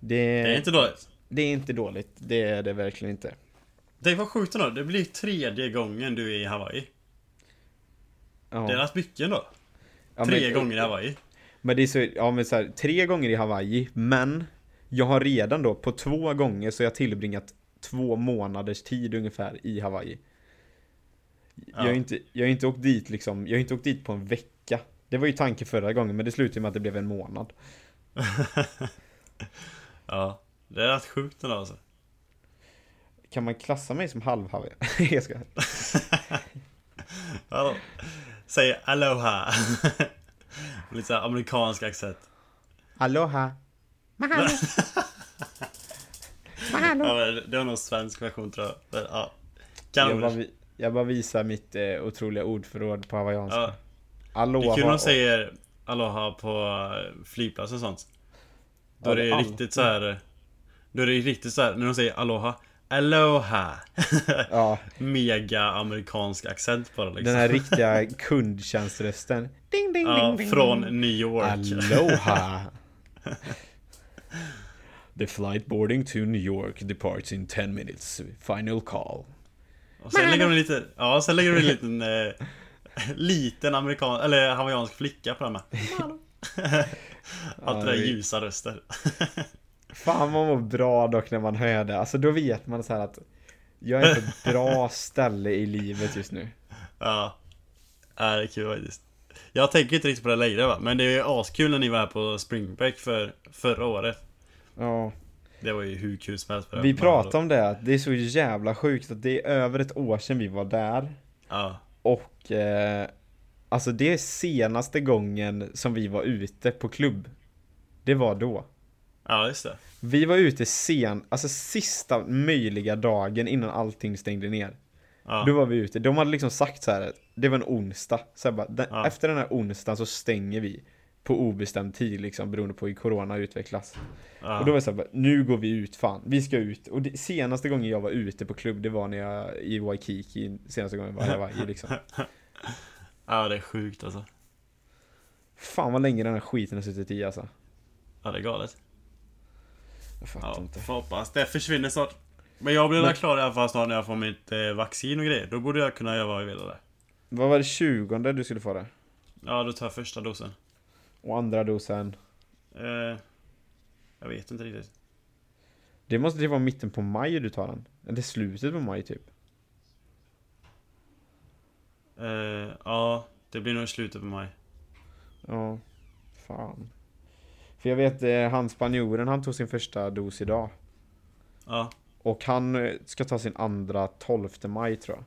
[SPEAKER 1] Det,
[SPEAKER 2] Det är inte dåligt.
[SPEAKER 1] det är inte dåligt. Det är det verkligen inte.
[SPEAKER 2] Det var sjukt ändå. Det blir tredje gången du är i Hawaii.
[SPEAKER 1] Ja.
[SPEAKER 2] Det är rätt mycket ändå.
[SPEAKER 1] Ja,
[SPEAKER 2] Tre
[SPEAKER 1] men-
[SPEAKER 2] gånger i Hawaii.
[SPEAKER 1] Men det är så, ja men så här, tre gånger i Hawaii, men jag har redan då på två gånger så jag tillbringat två månaders tid ungefär i Hawaii. Jag har
[SPEAKER 2] Ja.
[SPEAKER 1] inte, jag har inte åkt dit liksom, jag har inte åkt dit på en vecka. Det var ju tanken förra gången, men det slutade med att det blev en månad.
[SPEAKER 2] Ja. Det är rätt sjukt ändå alltså.
[SPEAKER 1] Kan man klassa mig som halv Hawaii? jag ska.
[SPEAKER 2] Ja. Säg aloha. Lite såhär amerikansk accent.
[SPEAKER 1] Aloha! Mahalo!
[SPEAKER 2] Ja, men det var nog svensk version tror jag. Men, ja.
[SPEAKER 1] Jag bara, vi- jag bara visar mitt eh, otroliga ordförråd på hawaiianska.
[SPEAKER 2] ja.
[SPEAKER 1] Aloha.
[SPEAKER 2] Det är kul när de säger Aloha på eh, flygplatser och sånt. Då
[SPEAKER 1] Ja,
[SPEAKER 2] är det
[SPEAKER 1] är
[SPEAKER 2] riktigt så här. eh, Då är det riktigt så här när de säger Aloha. Aloha!
[SPEAKER 1] Ja,
[SPEAKER 2] Mega amerikansk accent på det liksom.
[SPEAKER 1] den här riktiga kundtjänströsten. Ding, ding,
[SPEAKER 2] ja,
[SPEAKER 1] ding, ding.
[SPEAKER 2] från New York.
[SPEAKER 1] Aloha! The flight boarding to New York departs in 10 minutes. Final call.
[SPEAKER 2] Och sen lägger de en liten, ja sen lägger de en liten eh, Liten amerikan, eller hawaiiansk flicka på den med Allt det där ljusa röster
[SPEAKER 1] Fan man mår bra dock när man hör det. Alltså då vet man så här att jag är på ett bra ställe i livet just nu.
[SPEAKER 2] Ja Ja det är kul faktiskt Jag tänker inte riktigt på det längre va Men det är ju askul när ni var här på spring break för förra året
[SPEAKER 1] Ja.
[SPEAKER 2] Det var ju hur kul som helst för
[SPEAKER 1] Vi pratade om det, det är så jävla sjukt att det är över ett år sedan vi var där.
[SPEAKER 2] Ja
[SPEAKER 1] Och eh, alltså det är senaste gången som vi var ute på klubb. Det var då.
[SPEAKER 2] Ja just det
[SPEAKER 1] Vi var ute sen, alltså sista möjliga dagen innan allting stängde ner.
[SPEAKER 2] Ja,
[SPEAKER 1] Då var vi ute, de hade liksom sagt så här, det var en onsdag. Så bara, den,
[SPEAKER 2] Ja.
[SPEAKER 1] Efter den här onsdagen så stänger vi. På obestämd tid liksom, beroende på hur corona utvecklas.
[SPEAKER 2] ja.
[SPEAKER 1] Och då var det så här, bara, nu går vi ut fan, vi ska ut. Och det, senaste gången jag var ute på klubb, det var när jag i Waikiki, senaste gången var jag var i liksom.
[SPEAKER 2] ja det är sjukt alltså
[SPEAKER 1] Fan vad länge den här skiten har suttit i alltså.
[SPEAKER 2] Ja det är galet
[SPEAKER 1] Jag fattar
[SPEAKER 2] Ja,
[SPEAKER 1] inte.
[SPEAKER 2] får hoppas det försvinner snart Men jag blir
[SPEAKER 1] Men-
[SPEAKER 2] väl klar i alla fall snart när jag får mitt eh, vaccin och grejer Då borde jag kunna göra vad jag vill där
[SPEAKER 1] Vad var det 20 du skulle få det?
[SPEAKER 2] Ja då tar jag första dosen
[SPEAKER 1] Och andra dosen?
[SPEAKER 2] eh, Jag vet inte riktigt
[SPEAKER 1] Det måste det vara mitten på maj du tar den? Eller slutet på maj typ?
[SPEAKER 2] eh, Ja, det blir nog slutet på maj
[SPEAKER 1] Ja, fan. För jag vet, eh, han spanjoren, han tog sin första dos idag.
[SPEAKER 2] Ja,
[SPEAKER 1] Och han eh, ska ta sin andra 12 maj tror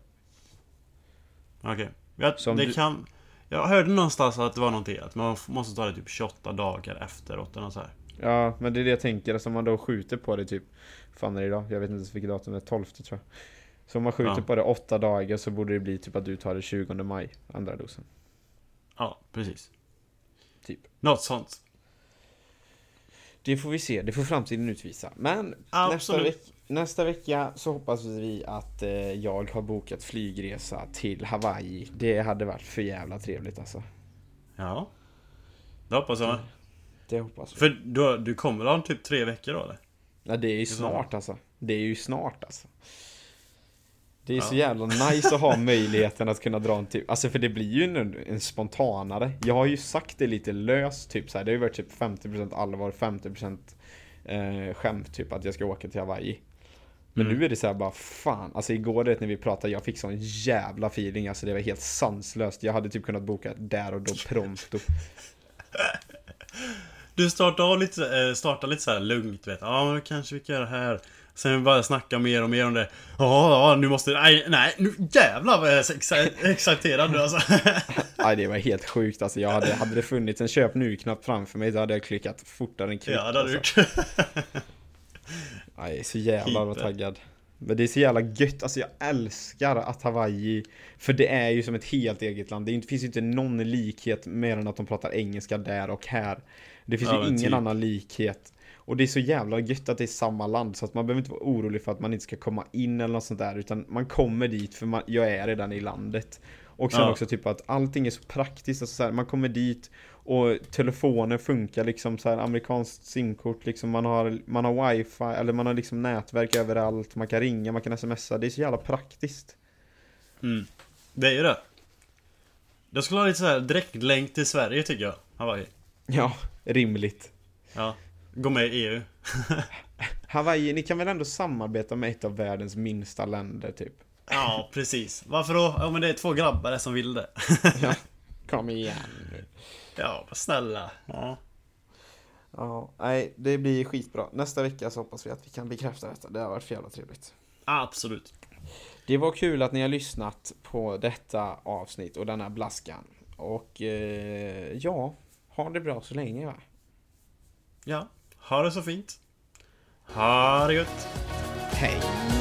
[SPEAKER 1] jag.
[SPEAKER 2] okej
[SPEAKER 1] Som
[SPEAKER 2] Det
[SPEAKER 1] du-
[SPEAKER 2] kan Jag hörde någonstans att det var någonting att man måste ta det typ 28 dagar efteråt eller något så här.
[SPEAKER 1] Ja, men det är det jag tänker. Alltså om man då skjuter på det typ, fan är det idag? Jag vet inte ens vilket datum det är, 12 tror jag. Så om man skjuter
[SPEAKER 2] Ja.
[SPEAKER 1] på det åtta dagar så borde det bli typ att du tar det 20 maj, andra dosen.
[SPEAKER 2] Ja, precis
[SPEAKER 1] Typ.
[SPEAKER 2] Något sånt
[SPEAKER 1] Det får vi se, det får framtiden utvisa. Men nästa, veck nästa vecka så hoppas vi att eh, jag har bokat flygresa till Hawaii. Det hade varit för jävla trevligt alltså.
[SPEAKER 2] Ja Det hoppas jag.
[SPEAKER 1] Det hoppas vi.
[SPEAKER 2] För du, du kommer ha typ tre veckor då eller?
[SPEAKER 1] Ja, det är ju
[SPEAKER 2] så.
[SPEAKER 1] snart alltså. Det är ju snart alltså. Det är så
[SPEAKER 2] Ja.
[SPEAKER 1] jävla nice att ha möjligheten att kunna dra en typ, alltså för det blir ju en, en spontanare. Jag har ju sagt det lite löst typ så här. det har ju varit typ 50% allvar, 50% eh, skämt typ att jag ska åka till Hawaii. Men
[SPEAKER 2] Mm.
[SPEAKER 1] nu är det så här bara fan, alltså igår det när vi pratade, jag fick sån jävla feeling, alltså det var helt sanslöst. Jag hade typ kunnat boka där och då prompto.
[SPEAKER 2] Du startar av lite, eh, startar lite så här lugnt vet Ja men kanske vi kan göra det här Sen bara snacka mer och mer om det Ja, nu måste, nej, nej, nu jävlar vad jag är så exa- exciterad nu alltså
[SPEAKER 1] Nej det var helt sjukt alltså, jag hade, hade det funnits en köp nu-knapp framför mig så hade jag klickat fortare än kvickt
[SPEAKER 2] Ja det hade du
[SPEAKER 1] alltså.
[SPEAKER 2] gjort
[SPEAKER 1] Nej, så jävlar vad taggad. Men det är så jävla gött, alltså jag älskar att Hawaii, för det är ju som ett helt eget land. Det finns ju inte någon likhet mer än att de pratar engelska där och här. Det finns
[SPEAKER 2] Ja,
[SPEAKER 1] ju ingen
[SPEAKER 2] typ.
[SPEAKER 1] annan likhet. Och det är så jävla gött att det är samma land, så att man behöver inte vara orolig för att man inte ska komma in eller något sånt där, utan man kommer dit för man, jag är redan i landet. Och sen
[SPEAKER 2] Ja.
[SPEAKER 1] också typ att allting är så praktiskt, alltså så här, man kommer dit och telefonen funkar liksom så här amerikanskt simkort liksom man har, man har wifi eller man har liksom nätverk överallt Man kan ringa, man kan smsa, det är så jävla praktiskt
[SPEAKER 2] mm. Det är ju det Jag skulle ha lite så här direktlänk till Sverige tycker jag Hawaii
[SPEAKER 1] Ja, rimligt
[SPEAKER 2] Ja Gå med i EU
[SPEAKER 1] Hawaii, ni kan väl ändå samarbeta med ett av världens minsta länder typ?
[SPEAKER 2] Ja precis. Varför då? Ja men det är två grabbar som vill det.
[SPEAKER 1] Ja, kom igen nu.
[SPEAKER 2] Ja vad snälla. Ja.
[SPEAKER 1] Ja, nej det blir skitbra. Nästa vecka så hoppas vi att vi kan bekräfta detta, det har varit för jävla trevligt.
[SPEAKER 2] Absolut.
[SPEAKER 1] Det var kul att ni har lyssnat på detta avsnitt och denna blaskan. Och eh, ja, ha det bra så länge va?
[SPEAKER 2] Ja ha det så fint Ha det gött
[SPEAKER 1] Hej!